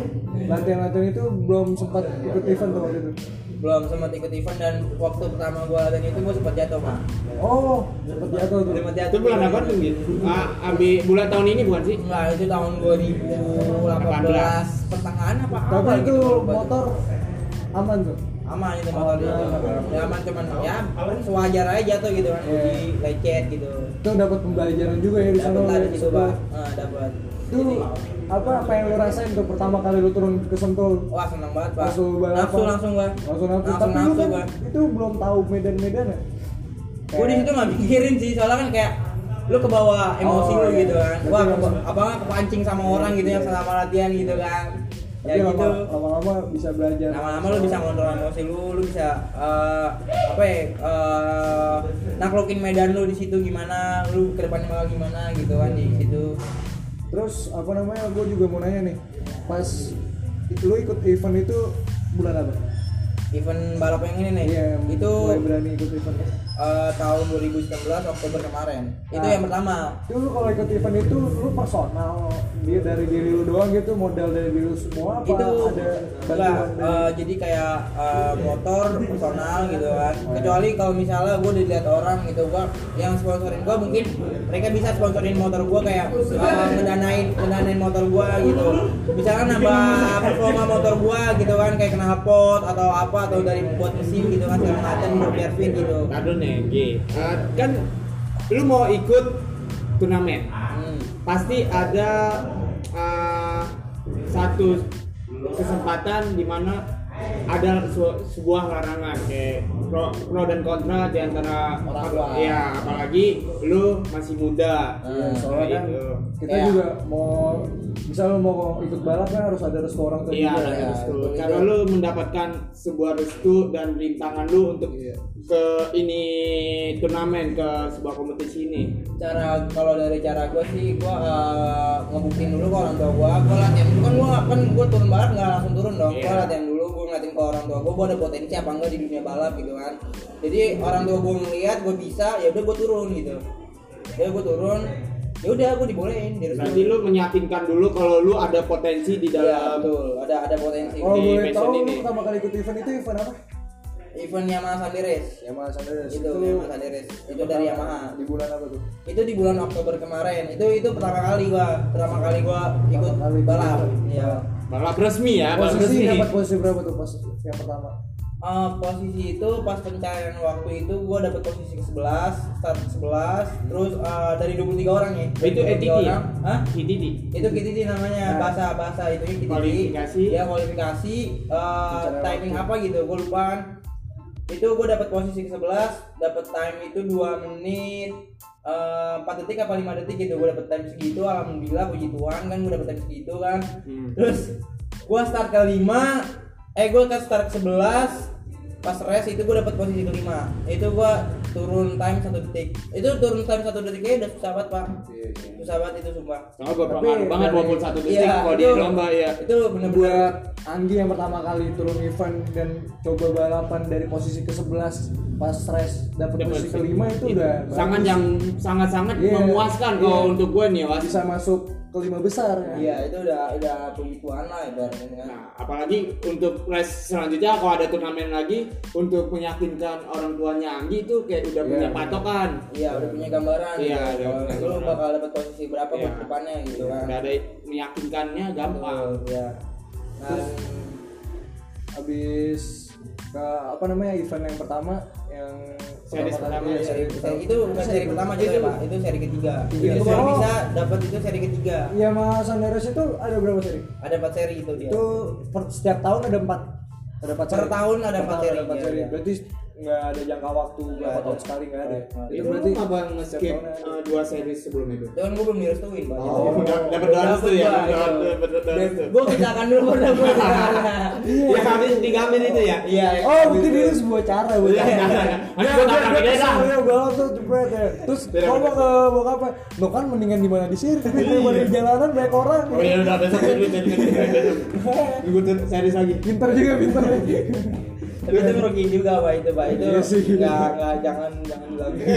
Latihan-latihan itu belum sempat ikut event tuh waktu itu. belum sempat ikut event dan waktu pertama gue latihan itu gue sempat jatuh pak Oh, sempat jatuh itu bulan apa tuh gitu? Ah, abi bulan tahun ini bukan sih? enggak itu tahun 2018 pertengahan apa Tapi itu gitu motor aman tuh. aman itu motor itu ya aman cuman ya sewajar aja jatuh gitu kan Iya. di lecet gitu Itu dapat pembelajaran juga ya di sana. dapat di situ pak Ah, dapat Itu apa apa yang lu rasain tuh pertama kali lu turun ke Sentul? wah seneng banget pak Langsung balapan. nafsu langsung gua Langsung nafsu. langsung Tapi lu nafsu kan itu belum tahu medan-medan ya? Gue di situ nggak mikirin sih soalnya kan kayak lu kebawa emosi Oh, lu iya. gitu kan Berarti wah langsung- ke, apa kepancing sama orang gitu yang selama latihan gitu kan ya gitu lama- lama-lama bisa belajar. lama-lama lu bisa ngontrol emosi lu lu bisa eh, apa ya eh, naklukin medan lu di situ gimana lu ke depannya bakal gimana gitu kan di situ Terus apa namanya? Gue juga mau nanya nih. pas lu ikut event itu bulan apa? event balap yang ini nih Iya, itu mulai berani ikut event. Eh, tahun 2019 Oktober kemarin. Itu Ah. yang pertama. Itu lu kalau ikut event itu lu personal dia dari diri lu doang gitu modal dari diri lu semua apa itu ada enggak eh, jadi kayak eh, motor personal gitu kan. Kecuali kalau misalnya gue dilihat orang gitu gua yang sponsorin gue mungkin mereka bisa sponsorin motor gue kayak eh, ngedanain ngedanain motor gue gitu. Misalkan nambah performa motor gue gitu kan kayak knalpot atau apa atau dari buat mesin gitu kan segala macam biar fit gitu nih, G. Eh, kan lu mau ikut turnamen. Hmm. Pasti ada eh, satu kesempatan di mana ada su- sebuah larangan kayak pro, pro dan kontra di antara Orang tua. ya apalagi lu masih muda. Iya, Hmm, soalnya kan gitu. kita Iya. juga mau misal lu mau ikut balap kan harus ada restu orang tua Iya, juga ada ya, restu. itu Cara juga. lu mendapatkan sebuah restu dan rintangan lu untuk Iya. Ke ini turnamen ke sebuah kompetisi ini. cara kalau dari cara gue sih gue uh, ngebuktiin dulu ke orang tua gue gue latihan dulu. Kan gue kan gue turun balap nggak langsung turun dong. Gue Iya. latihan dulu gue ngeliatin ke orang tua gue gue ada potensi apa enggak di dunia balap gitu kan. Jadi orang tua gue ngeliat gue bisa ya udah gue turun gitu. Ya gue turun ya udah gue dibolehin di Berarti lu meyakinkan dulu kalau lu ada potensi di ya dalam betul. Ada ada potensi. Kalau Di boleh tahu lu ini. pertama kali ikut event itu event apa event Yamaha Sunday Race. Ya mas Andreas itu Yamaha Sunday Race. Itu dari Yamaha. Di bulan apa tuh? Itu di bulan Oktober kemarin. Itu itu pertama kali gua pertama kali gua ikut Pertama kali balap. ikut. ya balap resmi ya, balap posisi resmi. dapat posisi berapa tuh? Pas yang pertama? Eh, posisi itu pas pencarian waktu itu gua dapat posisi ke 11 start ke 11 terus eh, dari 23 orang ya? Itu 23 ETT ya? Hah? ETT. itu KTT namanya Nah. bahasa bahasa itu ya KTT Kualifikasi. ya kualifikasi eh, Pencarian timing waktu. apa gitu gue lupa itu gue dapat posisi ke 11 dapat time itu 2 menit eh, 4 detik apa 5 detik gitu gue dapat time segitu alhamdulillah puji Tuhan kan gue dapat time segitu kan Hmm. terus gue start ke 5 eh gue ke start ke 11 pas race itu gue dapat posisi kelima itu gue turun time satu detik itu turun time satu detiknya udah susah banget pak susah banget itu sumpah Soalnya gue Tapi pengaruh banget dari- 21 detik Iya, kalau di itu- lomba ya. itu bener-bener buat Anggi yang pertama kali turun event dan coba balapan dari posisi ke 11 pas race dapat posisi kelima itu udah sangat bagus. yang sangat-sangat Iya, memuaskan kalau iya. untuk gue nih was. bisa masuk ke lima besar ya. Iya itu udah udah puji Tuhan lah ibaratnya kan. Nah, apalagi untuk race selanjutnya kalau ada turnamen lagi untuk meyakinkan orang tuanya Anggi itu kayak udah Iya, punya patokan. Iya udah punya gambaran. Iya, gitu. punya lu bakal dapat posisi berapa Iya. buat depannya gitu kan. Udah ada meyakinkannya gampang. Iya. Nah, habis ke apa namanya event yang pertama yang Seri pertama, iya, ya. seri, seri itu bukan seri pertama juga ya pak, itu seri ketiga. Tiga. Itu baru Oh. bisa dapat itu seri ketiga. Iya mas Sandares itu ada berapa seri? Ada empat seri itu dia. Itu per- setiap tahun ada empat ada empat Per tahun ada empat seri, iya, seri. iya. Berarti nggak ada jangka waktu berapa Nggak ada. tahun sekali nggak ada. Nah, Itu berarti abang nge-skip setiap tahun ada. eh, dua seri sebelum itu. Jangan gue belum direstuin pak. Oh, Udah- dapat doa restu ya, dapat doa restu. Gue kecelakaan dulu baru <laughs> gue Ya habis digambil itu ya. Iya. Oh, mungkin itu sebuah cara buat Iya, iya, iya. Tangkap dia kesel, balap tuh jebret ya. Terus ngomong tidak. ke bokap lo kan mendingan di mana di sirkuit daripada di jalanan banyak orang. Oh iya udah besok besok. Gue <laughs> tuh series lagi. Pintar juga pintar. <laughs> Tapi itu merugiin juga pak itu pak itu Iya nggak nggak jangan jangan dilakukan.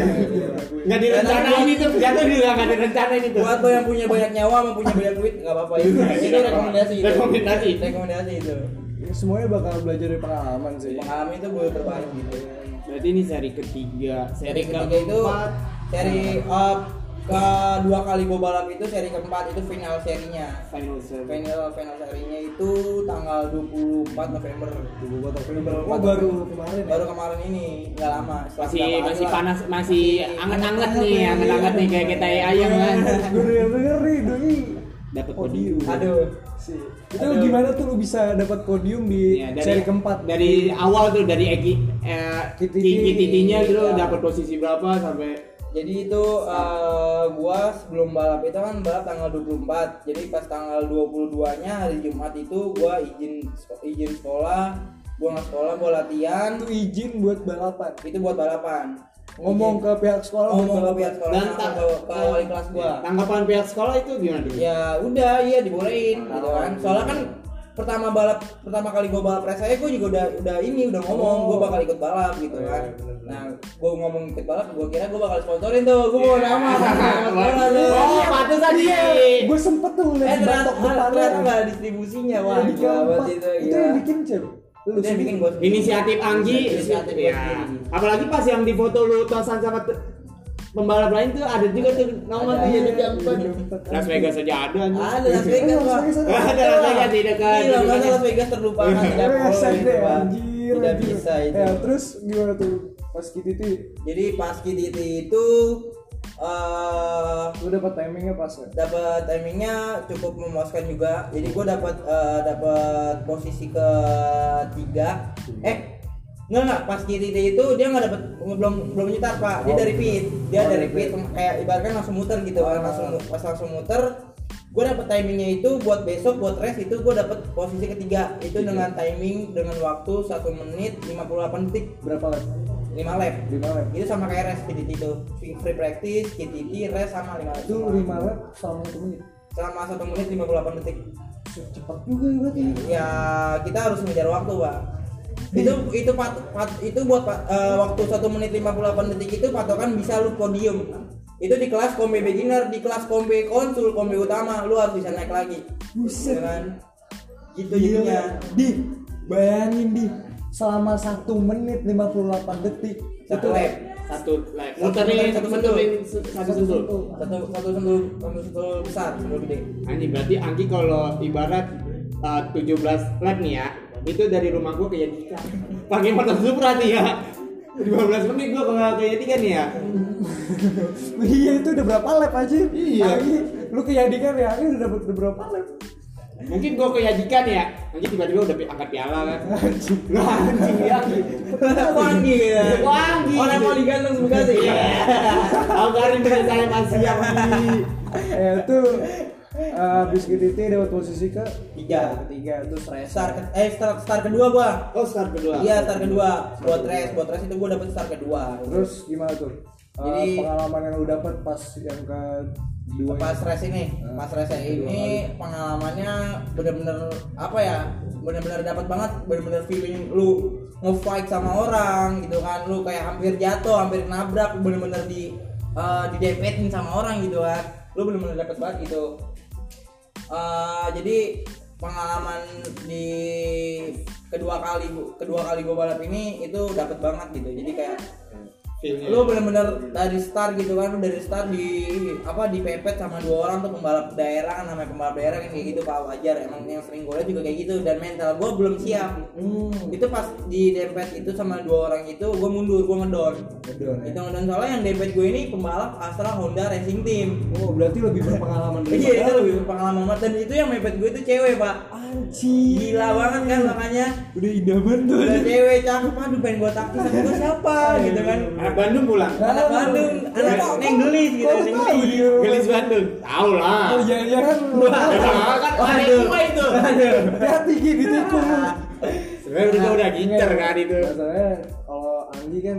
Nggak direncanain itu, jatuh juga nggak direncanain itu. Buat lo yang punya banyak nyawa sama punya banyak duit nggak apa-apa itu. Itu rekomendasi. itu. Rekomendasi. Rekomendasi itu. Ya, semuanya bakal belajar dari pengalaman sih. Pengalaman itu gue terbaik gitu. Berarti ini seri ketiga, Seri ketiga itu seri uh, kedua kali gue balap itu seri keempat itu final serinya. final seri. Final final serinya itu tanggal 24 November. November Oh, baru kemarin ya? Baru kemarin ini nggak lama. Masih masih lah. panas, masih anget-anget nih, ya. anget-anget nih kayak kita ayam kan. Nih doi. Dapat Podium. podium. Aduh. Sih. Itu gimana tuh lu bisa dapat podium di Iya, dari seri keempat? Dari awal tuh dari Egi eh. KTT-nya tuh Iya. dapat posisi berapa sampai Jadi itu eh, gua sebelum balap itu kan balap tanggal 24. Jadi pas tanggal 22-nya hari Jumat itu gua izin izin sekolah, gua nggak sekolah, gua latihan. Itu izin buat balapan. Itu buat balapan. ngomong ke pihak sekolah ngomong ke pihak sekolah Dan ke, ke wali kelas gua tanggapan pihak sekolah itu gimana dia ya udah iya dibolehin gitu kan soalnya kan pertama balap pertama kali gue balap race saya gue juga udah udah ini udah ngomong gue bakal ikut balap gitu kan. nah gue ngomong ikut balap gue kira gue bakal sponsorin tuh gue mau nama. <laughs> Nama oh pantesan dia. Gue sempet tuh eh ternyata ternyata nggak distribusinya wah keempat. banget itu itu yang bikin cewek lu bikin gue inisiatif Anggi. Inisiatif ya apalagi pas yang di foto lu tosan sama pembalap lain tuh ada juga tuh nama Ada. tuh jadi Iya, keempat. Las Vegas aja ada anjing. ada Las Vegas. Vegas ada. Ada Las Vegas di dekat Gila, di masa dekat- Las Vegas terlupakan. Tidak itu, anjir, tidak bisa itu. ya terus gimana tuh pas KTT jadi pas KDT itu eh lu dapat timingnya pas nggak? dapat timingnya cukup memuaskan juga. Jadi gue dapat eh, dapat posisi ketiga. Eh Enggak enggak. Pas KTT itu dia nggak dapat belum belum nyetar pak. Dia dari pit dia Oh, dari pit pit. kayak ibaratkan langsung muter gitu. Ah. langsung pas langsung muter gue dapat timingnya itu buat besok buat race itu gue dapat posisi ketiga. Itu dengan timing dengan waktu 1 menit 58 detik. Berapa lap? 5 lap. Lima lap. Itu sama kayak race KTT itu free practice KTT race sama 5 lap. Itu lima lap selama satu menit? Selama 1 menit 58 detik. Cepat juga ya berarti. Ya kita harus mengejar waktu pak itu itu pat, pat- itu buat eh, waktu 1 menit 58 detik itu patokan bisa lu podium. Itu di kelas kombe beginner di kelas kombe konsul kombe utama lu harus bisa naik lagi. Buset. Ya kan? Gitu jadinya. Di bayangin di selama satu menit 58 detik satu lap satu lap. Satu muterin satu muterin satu sentul. Satu satu sentul satu sentul besar sentul gede. Anjing berarti Anggi kalau ibarat uh, 17 lap nih ya itu dari rumah gua ke Yadika pakai motor Supra nih ya. 15 menit gua kalau ke Yadika nih ya. Iya itu udah berapa lap aja Iya. Lagi, lu ke Yadi kan ya ini udah dapat udah berapa lap? Mungkin gua ke Yadika nih ya. Anggi tiba-tiba udah angkat piala kan. Anjing. Anjing ya. Wanggi ya Wanggi. orang paling ganteng sebekasi ya Aku Karim dengan saya masih yang ya itu eh, habis KTT dapat posisi ke? Tiga. ketiga terus start ke- eh start start kedua gua. Oh start kedua. Iya start kedua. Buat race buat race itu gue dapet start kedua. terus gimana tuh? Eh, Jadi- pengalaman yang lu dapat pas yang ke dua pas race ini, pas race ini pengalamannya bener-bener apa ya? Bener-bener dapat banget, bener-bener feeling lu nge-fight sama orang gitu kan, lu kayak hampir jatuh, hampir nabrak, bener-bener di eh, didempetin sama orang gitu kan, lu bener-bener dapat banget gitu. Eh, jadi pengalaman di kedua kali kedua kali gue balap ini itu dapat banget gitu. Jadi kayak Feelnya. lu bener-bener dari start gitu kan dari start di apa dipepet sama dua orang tuh pembalap daerah kan namanya pembalap daerah kan kayak gitu pak wajar emang yang sering gue juga kayak gitu dan mental gue belum siap. Hmm. itu pas di dempet itu sama dua orang itu gue mundur gue ngedon Ngedon, ya? itu ngedon soalnya yang dempet gue ini pembalap Astra Honda Racing Team. Oh berarti lebih berpengalaman dari iya itu lebih berpengalaman banget dan itu yang mepet gue itu cewek pak. Anjing gila banget kan makanya. Udah indah banget tuh. Udah cewek cakep aduh pengen gue taktis sama gue siapa gitu kan Anak Bandung pulang. anak Bandung anak neng gelis gitu Kok neng gelis dia? Gelis Bandung. Tahu lah. Oh lu Ah, kan ada gua itu. hati gini tikung lu. Sebenarnya udah udah gitar kan itu. Masalahnya kalau Anggi kan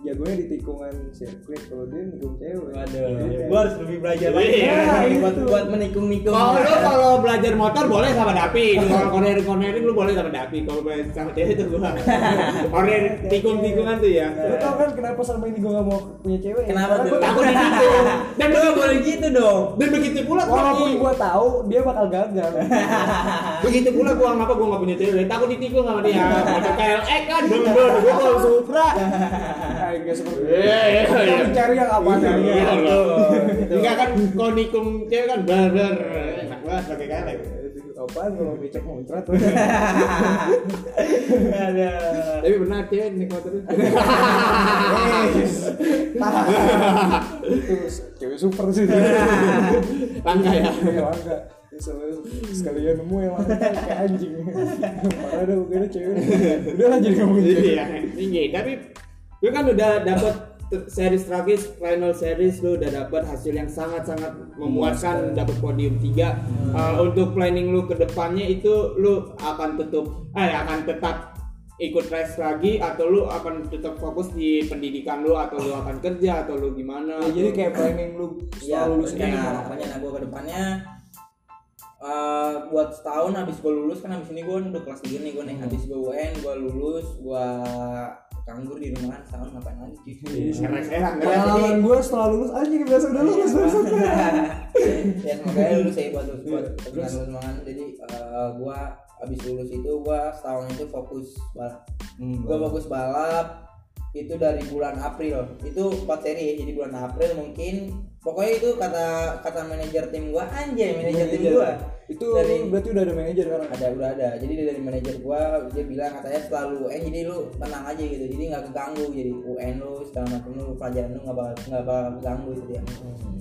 jagonya di tikungan sirkuit kalau dia nikung cewek. Waduh, gua harus lebih belajar Iya, lagi buat itu. buat menikung-nikung. Kalau lu kalau belajar motor boleh sama Dapi. <laughs> Kalau cornering cornering lu boleh sama Dapi. Kalau belajar sama cewek itu gua. <laughs> Cornering tikung tikungan tuh ya. Lu tau kan kenapa selama ini gue gak mau punya cewek? Kenapa tuh? <laughs> gua Takut ditikung. Dan Lu gak boleh gitu dong. dan begitu pula gua Walaupun gue tahu dia bakal gagal. begitu pula gua ngapa gua nggak punya cewek takut ditikung sama dia motor KLX kan gua kalau Supra Kayak seperti itu. iya iya iya mencari yang apa Iya, adanya. iya, Gitu. Enggak kan kalau nikung cewek kan bener enak banget pakai KLX Apaan kalau becek muncrat? <laughs> Ada. tapi benar cewek motor itu Itu cewek super sih. langka ya Iya langka. Sekalian nemu yang kayak anjing. Parah dah kira cewek. Udah lah jadi ngomongin cewek. iya tapi gue kan udah dapat series tragis final series lu udah dapat hasil yang sangat sangat memuaskan. dapat podium 3 untuk planning lu ke depannya itu lu akan tutup eh akan tetap ikut les lagi atau lu akan tetap fokus di pendidikan lu atau lu akan kerja atau lu gimana? Ya, jadi kayak planning lu setelah lulus ini rencana, rencana gue ke depannya eh, buat setahun habis gue lulus kan habis ini gue udah kelas 3 nih gue nih habis gue UN gue lulus gue nganggur di rumah setahun ngapain lagi? Cuy ngeres eh ngeres pengalaman gue setelah lulus anjing biasa udah lulus besok <laughs> ya semoga ya lulus ya buat buat terus? semangat. Jadi eh, gua habis lulus itu gua setahun itu fokus balap. Hmm, gua fokus balap itu dari bulan April. Itu empat seri ya jadi bulan April mungkin. Pokoknya itu kata kata manajer tim gua anjay manajer tim gua itu Dari- berarti udah ada manajer kan ada udah ada. Jadi dari manajer gua dia bilang katanya selalu eh jadi lu tenang aja gitu. Jadi nggak keganggu. Jadi UN lu segala macam lu pelajaran lu nggak bakal nggak bakal keganggu gitu ya.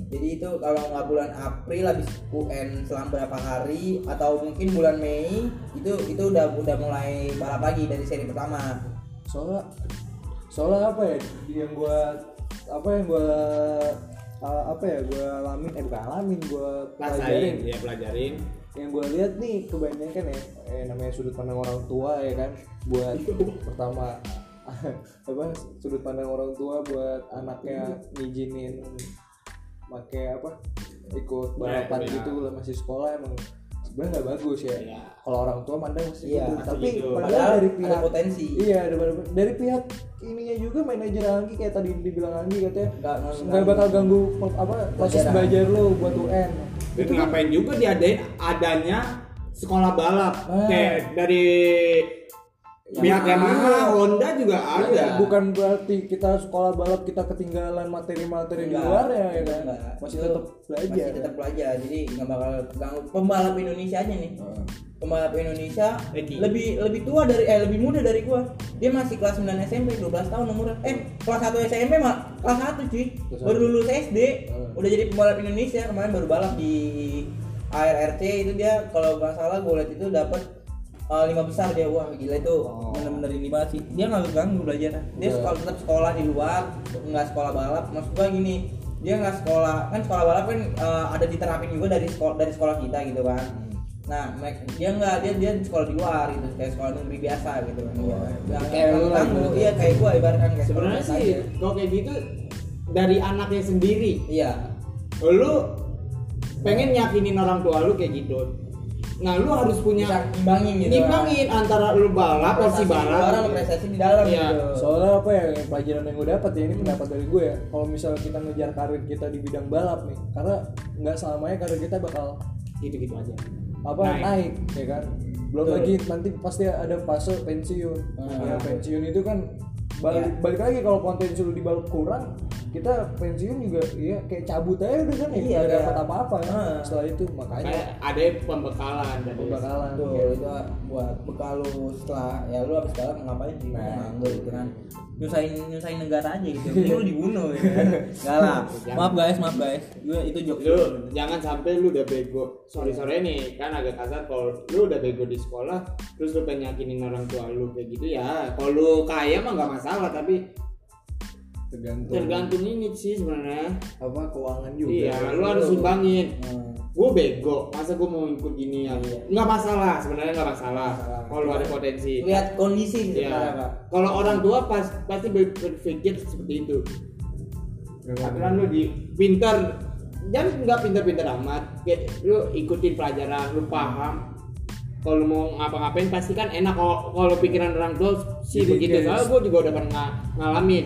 Jadi itu kalau nggak bulan April habis UN selama berapa hari atau mungkin bulan Mei itu itu udah udah mulai balap lagi dari seri pertama. Soalnya soalnya apa ya yang gua apa yang gua uh, apa ya gua alamin eh bukan alamin gua rasain pelajarin. ya pelajarin yang gue lihat nih kebanyakan ya eh, namanya sudut pandang orang tua ya kan buat <laughs> pertama <laughs> apa sudut pandang orang tua buat anaknya ngizinin pakai apa ikut balapan ya. gitu lah masih sekolah emang sebenarnya nggak bagus ya Iya. kalau orang tua mandang masih Iya, gitu tapi gitu. padahal padahal dari ada pihak potensi iya dari, dari pihak ininya juga manajer Anggi kayak tadi dibilang Anggi katanya Nggak- nggak- nggak bakal ganggu apa proses belajar lo buat UN dan ngapain juga diadain adanya sekolah balap Nah. kayak dari pihak Yamaha Honda juga ada. Iya, bukan berarti kita sekolah balap kita ketinggalan materi-materi di luar ya, ya kan? Enggak. Masih tetap belajar. masih tetap belajar jadi nggak bakal ganggu. Pembalap Indonesia aja nih. Hmm. pembalap Indonesia lebih lebih tua dari eh lebih muda dari gua. Dia masih kelas 9 SMP 12 tahun umurnya. Eh kelas 1 SMP mah kelas 1 cuy. Baru lulus SD Hmm. udah jadi pembalap Indonesia kemarin baru balap di ARRC itu dia kalau nggak salah gue lihat itu dapat uh, lima besar dia. Wah gila itu. Oh. bener-bener ini banget sih. Dia nggak keganggu belajar dia Udah. sekolah tetap sekolah di luar nggak sekolah balap. Maksud gua gini dia nggak sekolah. Kan sekolah balap kan uh, ada diterapin juga dari sekolah dari sekolah kita gitu kan. Nah mereka- dia nggak dia dia sekolah di luar gitu. Kayak sekolah negeri biasa gitu. Kan Iya. Kayak lu gitu. iya kayak gua ibaratkan kayak sebenarnya sih kalau kayak gitu dari anaknya sendiri iya. lu pengen yakinin orang tua lu kayak gitu nah lu harus bisa punya imbangin gitu imbangin antara lu balap porsi balap prestasi di dalam Iya. gitu Soalnya apa ya yang pelajaran yang gue dapat ya ini pendapat dari gue ya. Kalau misalnya kita ngejar karir kita di bidang balap nih, karena nggak selamanya karir kita bakal gitu-gitu aja apa Naik. naik, ya kan. Belum Betul. lagi nanti pasti ada fase pensiun. Hmm. Ya pensiun itu kan balik, Iya. balik lagi kalau potensi lu di balap kurang, kita pensiun juga ya kayak cabut aja udah kan ya, Iya, nggak kayak- dapat apa-apa ya. Setelah itu makanya kayak ada pembekalan dari pembakalan. Tuh, kayak- itu buat bekal lu setelah ya lu habis mau ngapain sih? Nah. Mau nganggur gitu kan. Nyusahin nyusahin negara aja gitu. Mending <laughs> lu dibunuh ya kan. Enggak lah. Maaf guys, maaf guys. Gue itu jokes. lu jangan sampai lu udah bego sorry sorry nih kan agak kasar kalau lu udah bego di sekolah terus lu pengen yakinin orang tua lu kayak gitu ya kalau lu kaya mah nggak masalah tapi tergantung, tergantung ini sih sebenarnya apa keuangan juga. iya lu harus imbangin Hmm. Gue bego masa gue mau ikut gini ya nggak masalah sebenarnya nggak masalah Masalah. kalau lu ada potensi. Lihat kondisi gitu ya kalau orang tua pas pasti ber- berpikir seperti itu. Aturan lu di pinter jangan nggak pinter-pinter amat. Kayak lu ikutin pelajaran lu paham. Kalau mau ngapa-ngapain pasti kan enak kalau kalau pikiran orang tua sih Jadi begitu. Soalnya gue juga udah pernah ngalamin.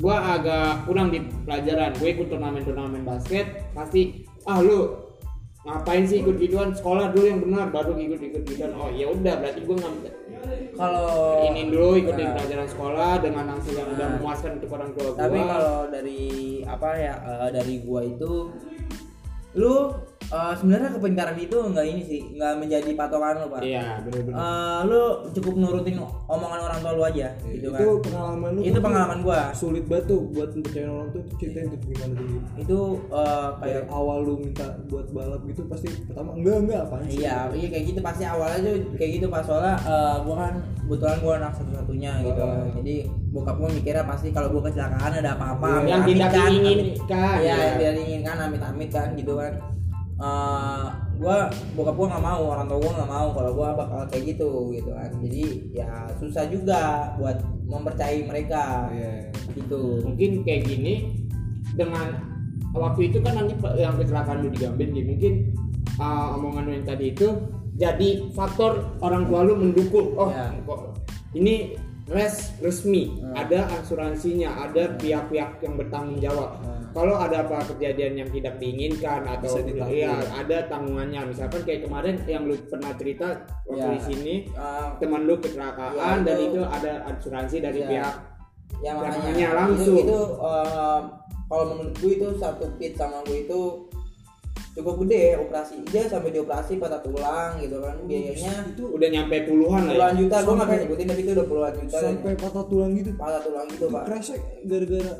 Gue agak kurang di pelajaran. Gue ikut turnamen-turnamen basket pasti ah lu ngapain sih ikut gituan sekolah dulu yang benar baru ikut ikut gituan oh ya udah berarti gue ngambil Kalau ini dulu ikutin Nah. pelajaran sekolah dengan hasil yang udah Nah. memuaskan untuk orang tua tapi gue kalau dari apa ya eh, dari gua itu lu eh, sebenarnya kepintaran itu enggak ini sih enggak menjadi patokan lu pak. Iya bener-bener. Eh, lu cukup nurutin omongan orang tua lu aja gitu itu kan. pengalaman lu itu pengalaman gua. sulit banget tuh buat mempercayai orang tuh itu ceritain tuh gimana tuh gitu. itu eh, kayak awal lu minta buat balap gitu pasti pertama enggak enggak apaan sih? Iya iya kayak gitu pasti awalnya tuh kayak gitu pas soalnya eh, gua kan kebetulan gua anak satu-satunya gitu. Oh. jadi bokap gua mikirnya pasti kalau gua kecelakaan ada apa-apa Iya. Yang tidak kan, diinginkan, amit- iya ya. yang tidak diinginkan amit-amit kan gitu kan Eh, gua bokap gua nggak mau orang tua gua nggak mau kalau gua bakal kayak gitu gitu kan jadi ya susah juga buat mempercayai mereka Iya. gitu mungkin kayak gini dengan waktu itu kan nanti yang kecelakaan lu di Gambir nih mungkin uh, omongan lu yang tadi itu jadi faktor orang tua lu mendukung oh Ya. kok ini res resmi Hmm. ada asuransinya ada pihak-pihak yang bertanggung jawab Hmm. kalau ada apa kejadian yang tidak diinginkan atau ya ada tanggungannya misalkan kayak kemarin yang lu pernah cerita waktu Ya. di sini Ah, teman lu kecelakaan Ya, dan itu- ada asuransi dari Ya. pihak ya makanya langsung. itu, itu eh, kalau menurut gue itu satu pit sama gue itu cukup gede operasi. Dia sampai dioperasi patah tulang gitu kan biayanya itu udah nyampe puluhan lah ya? puluhan juta gue bisa nyebutin tapi itu udah puluhan juta sampai patah tulang gitu? Patah tulang gitu itu pak. Kresek gara-gara?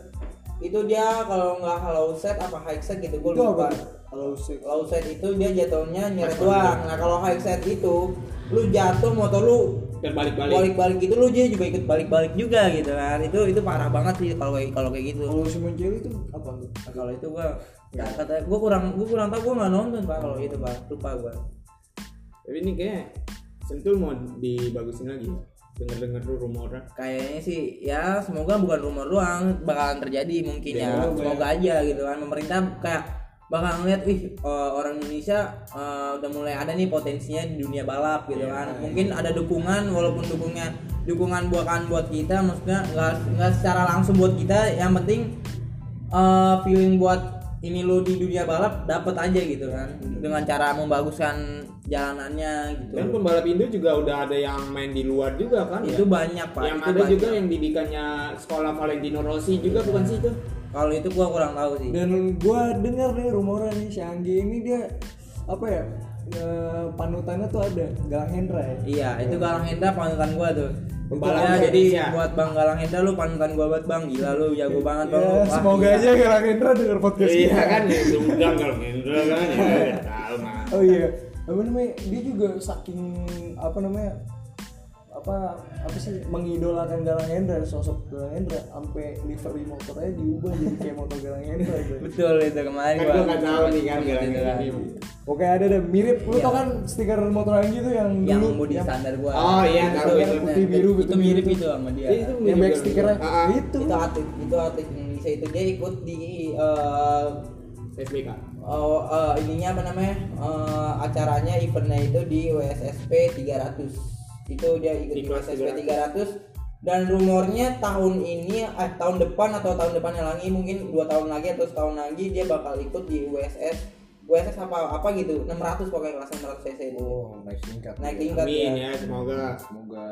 Itu dia kalau nggak hollow set apa high set gitu gue lupa. kalau usik low set. Itu dia jatuhnya nyeret doang. nah kalau high set itu lu jatuh motor lu terbalik-balik balik-balik. gitu lu dia juga ikut balik-balik juga gitu kan. Itu itu parah banget sih kalau kayak kalau kayak gitu. Kalau Celi itu apa Nah, kalau itu gua nggak kata gua kurang gua kurang tahu gua nggak nonton pak kalau itu pak. Lupa gua. Tapi ini kayak sentul mau dibagusin lagi denger-denger tuh rumornya kayaknya sih ya semoga bukan rumor doang bakalan terjadi mungkin ya. Ya, semoga aja gitu kan pemerintah kayak bakal ngeliat wih eh, orang Indonesia eh, udah mulai ada nih potensinya di dunia balap gitu kan. mungkin ada dukungan walaupun dukungnya dukungan bukan buat kita maksudnya nggak nggak secara langsung buat kita. Yang penting eh, feeling buat ini lo di dunia balap dapat aja gitu kan. Dengan cara membaguskan jalanannya gitu. Dan pembalap Indo juga udah ada yang main di luar juga kan? Itu ya? banyak pak. Yang itu ada banyak. juga yang didikannya sekolah Valentino Rossi juga bukan sih itu? Kalau itu gua kurang tahu sih. Dan gua dengar nih rumornya nih si Anggi ini dia apa ya eh, panutannya tuh ada Galang Hendra ya? Iya, itu Galang Hendra panutan gua tuh. Pembalap Ya, jadi Indonesia. buat Bang Galang Hendra lu panutan gua banget Bang. Gila lu jago banget Bang. Ya, Wah, semoga gila. aja Galang Hendra denger podcast iya kita. kan ya undang kalau Hendra kan ya ya tahu mah oh iya apa namanya dia juga saking apa namanya apa apa sih mengidolakan Galang Hendra sosok Galang Hendra sampai livery motornya diubah jadi kayak motor Galang Hendra <laughs> gitu. Betul itu kemarin kan nggak tahu nih kan Gitu Galang kan. ini Oke ada deh mirip lu Iya. tau kan stiker motor Anggi tuh yang Yang dulu body yang, standar gua. Oh, iya, Itu tahu kan itu. Putih biru, Itu putih mirip biru. itu sama dia. Iya, itu yang back stikernya Ah, ah. itu Itu atlet itu atlet Indonesia itu dia ikut di eh, SBK oh, eh, ininya apa namanya eh, acaranya eventnya itu di WSSP 300 itu dia ikut kelas WSSP 300 dan rumornya tahun ini eh, tahun depan atau tahun depannya lagi mungkin dua tahun lagi atau setahun lagi dia bakal ikut di WSS WSS apa apa gitu 600 pokoknya kelas 600 cc itu. Oh naik tingkat. Naik tingkat amin ya. ya semoga. Semoga.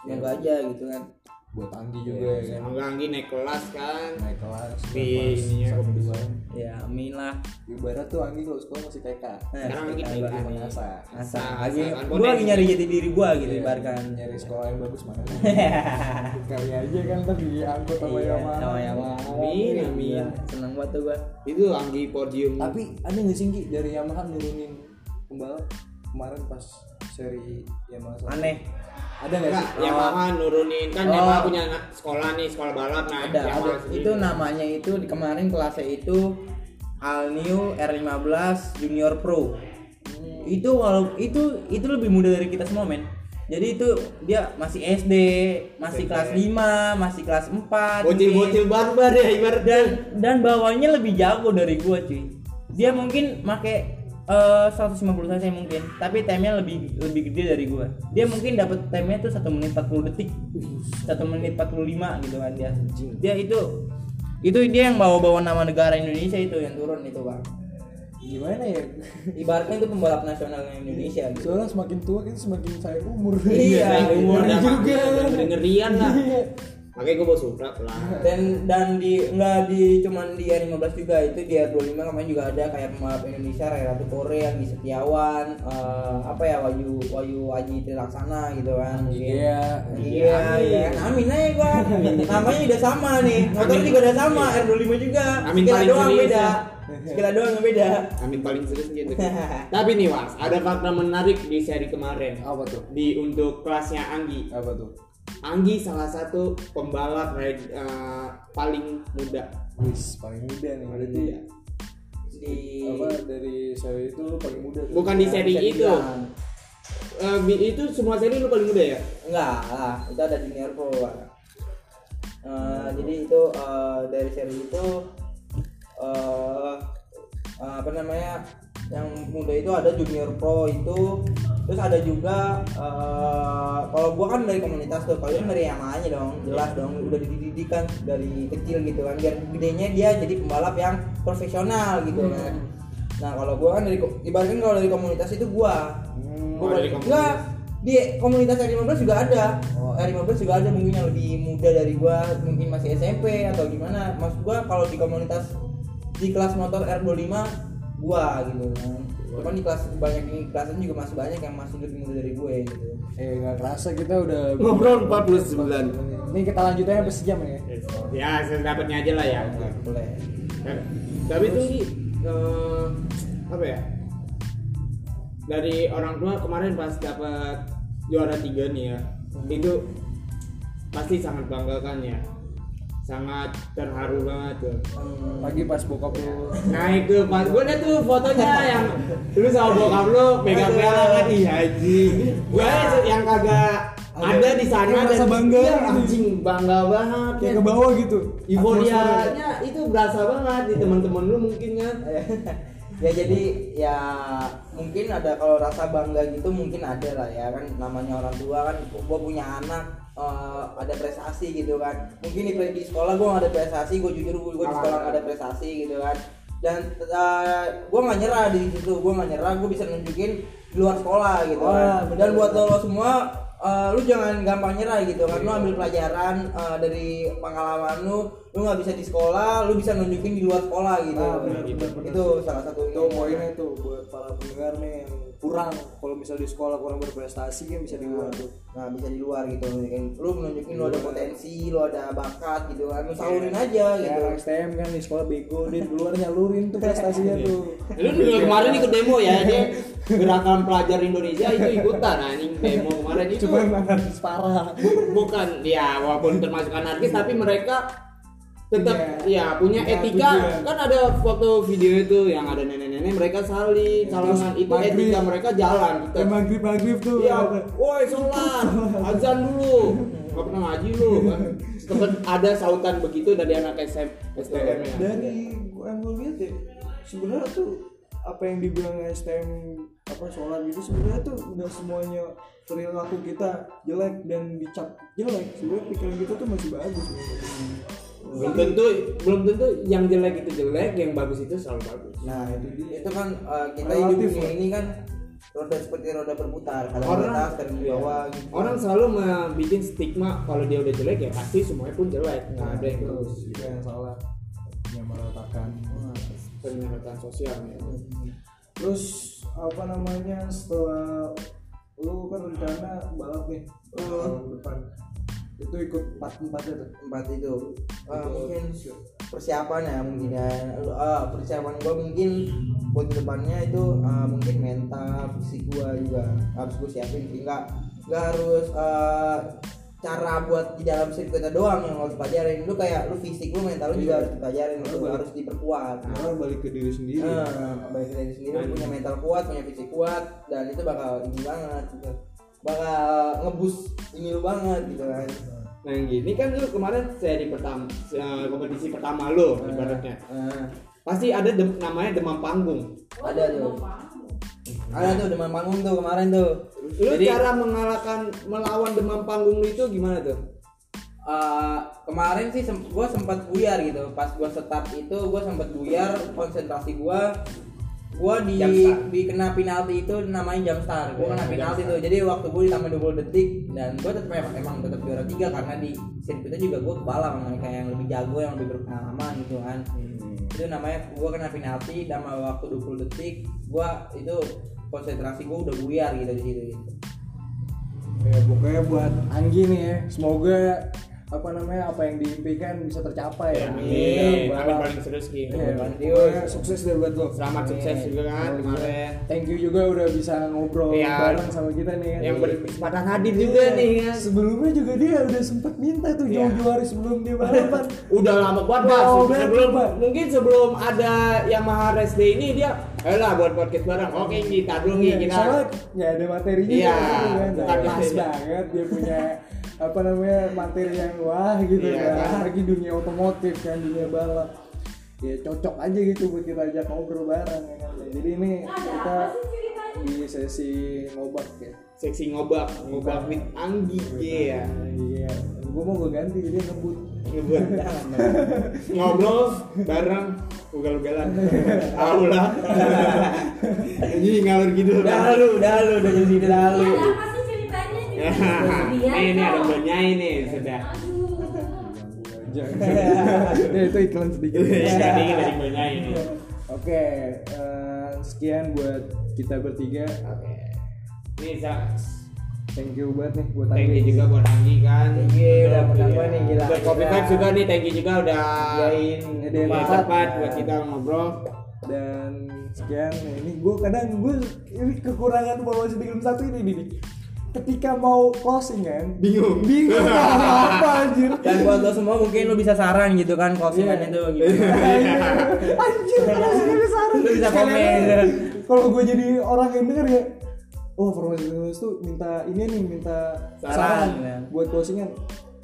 Semoga aja gitu kan buat Anggi juga ya kan semoga Anggi naik kelas kan. Naik kelas Di ininya, satu dua. Ya amin lah. Ibarat tuh Anggi kalau sekolah masih TK Nah, Sekarang lagi bahas. mengasah Asa, Asa, gue bonek. lagi nyari jati diri gue gitu Iya, ibaratkan. nyari sekolah yang bagus mana. <laughs> Kali aja kan ntar diangkut sama Iya, Yamaha. sama Yamaha. Amin, Gila, amin. seneng banget tuh gue itu Anggi podium. Tapi ada nggak sih dari Yamaha nurunin pembalap kemarin pas seri Yamaha aneh ada nggak Enggak, sih? Yamaha nurunin. Kan Oh. Punya sekolah nih sekolah balap. Nah ada ada. itu namanya itu kemarin kelasnya itu All New R15 Junior Pro. Itu walau itu itu lebih muda dari kita semua men. Jadi itu dia masih SD masih SMP. kelas 5 masih kelas 4 bocil-bocil barbar ya ibarat dan dan bawahnya lebih jago dari gua cuy. Dia mungkin make eh, 150 cc mungkin. Tapi time-nya lebih lebih gede dari gua. Dia mungkin dapat time-nya tuh 1 menit 40 detik. 1 menit 45 gitu kan dia. Dia itu itu dia yang bawa-bawa nama negara Indonesia itu yang turun itu bang. Gimana ya? Ibaratnya itu pembalap nasionalnya Indonesia gitu. soalnya semakin tua kita semakin saya umur. Iya, Saya umur Iya. dah juga. ngerian lah. Iya. Makanya gue bawa supra lah dan dan di enggak di cuman di R15 juga itu di R25 kemarin juga ada kayak pembalap Indonesia Ratu Kore yang di Setiawan eh, apa ya Wahyu Wahyu Aji Trilaksana gitu kan mungkin. Iya. iya iya. amin aja gua. <laughs> Namanya udah sama nih. Motor juga udah sama R25 juga. Amin paling doang beda. ya. sekila doang yang beda. Amin paling serius gitu. <laughs> Tapi nih was ada fakta menarik di seri kemarin. Apa tuh? Di untuk kelasnya Anggi. Apa tuh Anggi salah satu pembalap ride, eh, paling muda. Wis paling muda nih. Berarti Iya. di apa dari seri itu paling muda bukan di seri bisa itu. bi- itu semua seri lu paling muda ya? Enggak lah itu ada junior pro Pak. Eh, jadi itu eh, dari seri itu eh eh, apa namanya yang muda itu ada junior pro itu. Terus ada juga eh, kalau gua kan dari komunitas tuh kalau dari yang lainnya dong jelas dong udah dididikan dari kecil gitu kan biar gedenya dia jadi pembalap yang profesional gitu kan. Nah kalau gua kan dari ibaratkan kalau dari komunitas itu gua. Oh, gua dari komunitas. enggak di komunitas R15 juga ada. R15 juga ada mungkin yang lebih muda dari gua mungkin masih SMP atau gimana. Maksud gua kalau di komunitas di kelas motor R25 gua gitu kan. Cuman di kelas banyak di kelasnya juga masih banyak yang masih lebih muda dari gue gitu. Eh nggak kerasa kita udah ngobrol 49 ini kita lanjutin sampai sejam ya. Ya sedapatnya aja lah ya. Boleh Eh, tapi itu eh, apa ya? Dari orang tua kemarin pas dapat juara tiga nih ya itu pasti sangat bangga kan ya sangat terharu banget tuh. Hmm, pagi pas bokap lu nah itu pas gue liat tuh fotonya yang lu sama bokap lu pegang pegangan ih haji. Gue yang kagak ada di sana dan bangga iya, gitu. anjing bangga banget. Kayak ke bawah gitu. Euforianya itu berasa banget di teman-teman lu mungkin kan. <laughs> Ya jadi ya mungkin ada kalau rasa bangga gitu mungkin ada lah ya kan. Namanya orang tua kan gue punya anak eh, ada prestasi gitu kan. Mungkin di, di sekolah gue gak ada prestasi gue jujur gue di sekolah gak ada prestasi gitu kan. Dan gue nggak nyerah di situ gue nggak nyerah gue bisa nunjukin di luar sekolah gitu Wah, kan. bener, dan buat bener. lo, lo semua eh, lu jangan gampang nyerah gitu kan. Lu ambil pelajaran eh, dari pengalaman lu lu nggak bisa di sekolah lu bisa nunjukin di luar sekolah gitu. Ah, bener, bener, bener. itu salah satu itu poinnya tuh buat para pendengar nih yang kurang. Kalau misal di sekolah kurang berprestasi kan bisa di luar. tuh nah bisa di luar gitu. Kan lu menunjukin lu ada potensi lu ada bakat gitu kan lu salurin aja ya gitu anak STM kan di sekolah bego dia di luar nyalurin tuh prestasinya tuh. Lu kemarin ikut demo ya dia gerakan pelajar Indonesia itu ikutan anjing demo. Kemarin itu cuma anarkis parah. Bu- bukan ya walaupun termasuk anarkis tapi mereka tetap Punya- ya punya etika. tujuan. kan ada foto video itu yang ada nenek-nenek mereka saling salaman itu maghrib. etika mereka jalan kita kayak maghrib maghrib tuh Iya, woi sholat, <laughs> azan dulu. Gak pernah ngaji lu. <laughs> kan. Ada sautan begitu dari anak SM, STM ya. dari yang gue lihat ya sebenarnya tuh apa yang dibilang STM apa sholat gitu sebenarnya tuh udah semuanya perilaku kita jelek dan dicap jelek sebenarnya pikiran kita tuh masih bagus Belum tentu, belum tentu yang jelek itu jelek, yang bagus itu selalu bagus. nah itu dia. itu kan eh, kita hidup dunia ya. ini kan roda seperti roda berputar kadang Orang- atas kadang di bawah gitu Orang selalu membuat stigma kalau dia udah jelek ya pasti semuanya pun jelek. Nggak ada yang bagus. itu yang salah yang meratakan Penyihatan sosial ya. terus apa namanya setelah lu kan rencana balap nih tahun depan itu ikut empat empatnya tuh tempat itu. Eh, mungkin persiapan ya mungkin ya. Eh, persiapan gua mungkin buat ke depannya itu eh, mungkin mental fisik gua juga harus gue siapin nggak nggak harus eh, cara buat di dalam sirkuitnya doang yang harus pelajarin lu kayak lu fisik lu mental lu juga harus dipelajarin itu Betul. harus diperkuat. karena balik ke diri sendiri. Nah, baik dari sendiri lu punya mental kuat, punya fisik kuat dan itu bakal ini banget gitu. Bakal ngebus ini lu banget gitu kan. Nah yang gini kan lu kemarin seri pertama, eh, kompetisi pertama lu ibaratnya. Nah, Pasti ada dem- namanya demam panggung. ada tuh. Ada tuh demam panggung tuh kemarin tuh. Lu Jadi cara mengalahkan melawan demam panggung lu itu gimana tuh? eh, kemarin sih sem gue sempat buyar gitu. Pas gue start itu gue sempat buyar konsentrasi gue gue di Jam start. di kena penalti itu namanya jam start gue Ya, kena jam penalti tuh. Jadi waktu gue ditambah 20 detik dan gue tetap emang, emang tetap juara tiga karena di sirkuitnya juga gue kepala sama mereka yang lebih jago yang lebih berpengalaman gitu kan. Itu namanya gue kena penalti dan waktu 20 detik gue itu konsentrasi gue udah buyar gitu di situ. Gitu. ya pokoknya buat Anggi nih ya semoga apa namanya apa yang diimpikan bisa tercapai Ya, Amin. amin. Amin paling serius Ki. Iya, Bantius. pokoknya sukses deh buat lo. Selamat sukses juga kan Oh, kemarin. iya. Thank you juga udah bisa ngobrol Iya. bareng sama kita nih kan. Yang berkesempatan hadir juga Iya. nih kan. Sebelumnya juga dia udah sempat minta tuh Iya. jauh-jauh hari sebelum dia balapan. <laughs> Udah lama banget Udah Mas. sebelum Pak. mungkin sebelum ada Yamaha Race Day ini dia Ayolah buat podcast bareng. Oke, kita dulu nih Iya, kita. soalnya nggak ada materinya Iya, gitu kan. bukan Nah, pas gitu. banget dia punya <laughs> apa namanya materi yang wah gitu Iya, kan. kan. Lagi dunia otomotif kan dunia balap. Ya cocok aja gitu buat kita ajak ngobrol bareng ya kan. Jadi ini kita di sesi ngobak ya. Seksi ngobak, ngobak with Anggi ya. Iya. Gue mau gue ganti jadi ngebut. Ngebuat <laughs> ngobrol bareng ugal-ugalan. <laughs> Tahu lah. <laughs> Ini ngalur gitu. Udah lu, udah lu, udah jadi udah lu. Ada apa sih ceritanya? Ya, Dia ini ada bonnya ini sudah. Ya itu iklan sedikit. Jadi dari bonnya ini. Oke, eh, sekian buat kita bertiga. Oke. Ini Thank you banget nih buat thank you juga buat Anggi kan. Thank you, udah pertama Iya. nih, gila. Buat Kopi. Vibes juga nih, thank you juga udah Nyediain Iya, tempat. buat kita ngobrol. dan sekian Nah, ini gue kadang gue ini kekurangan formasi bikin satu ini nih ketika mau closing kan Bingung. bingung mau <laughs> apa anjir Dan buat lo semua mungkin lo bisa saran gitu kan closingan Iya. itu gimana. anjir closingnya saran Lu bisa komen. aja. kalau gue jadi orang yang denger ya oh formasi tuh minta ini nih minta Saran, saran, ya. buat closingan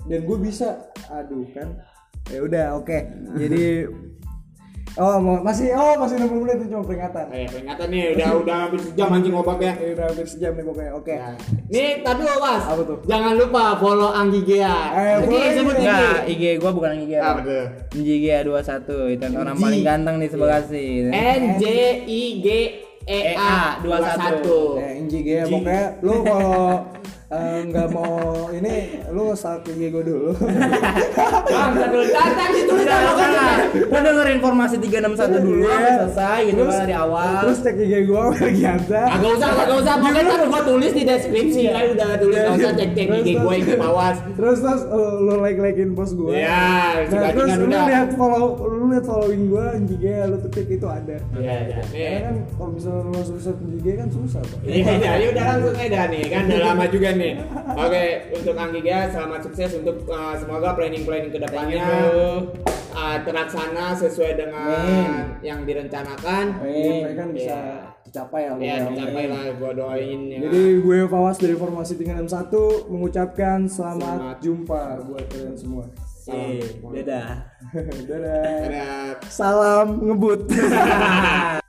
dan gue bisa aduh kan ya udah oke jadi oh mau- masih oh masih 60 menit itu cuma peringatan Eh, peringatan nih udah udah hampir sejam anjing ngobak ya. Ya, udah hampir sejam nih pokoknya oke Ya. Nih, tadi lo was. Apa tuh? Jangan lupa follow Anggi Gea. Eh, boleh, sebut. IG. IG gua bukan IG. Apa tuh? GGA 21 itu orang paling ganteng di sebelah sini. N J I G E A 21. Ya, Inji G pokoknya lu kalau nggak mau ini lu start IG gue dulu Bang, satu datang ditulis Udah, sama udah. kan. Lo denger informasi 361 dulu Iya. sampai selesai gitu kan dari awal. terus cek IG gue Gianta Agak usah, agak usah. Pokoknya ntar gua tulis di deskripsi. Kan udah tulis, nggak usah cek-cek IG gue yang bawah. terus terus uh, lu like likein post gue Ya, nah, terus lu lihat follow lu lihat following gue Inji G lu ketik itu ada Iya, iya. Karena kan kalau misalnya lu langsung search Inji G kan susah pak Iya, iya, ya udah langsung aja nih kan udah lama juga nih. Oke, untuk Anggi Gea selamat sukses untuk uh, semoga planning-planning ke depannya bro. uh, terlaksana sesuai dengan Amin. yang direncanakan. Amin. kan bisa Iya. dicapai ya Ya, pokoknya. dicapai lah gua doain ya. Jadi gue Fawas dari Formasi 361 mengucapkan selamat, Selamat. jumpa buat kalian semua. Eh, dadah. <laughs> Dadah. Dadah. Salam ngebut. <laughs>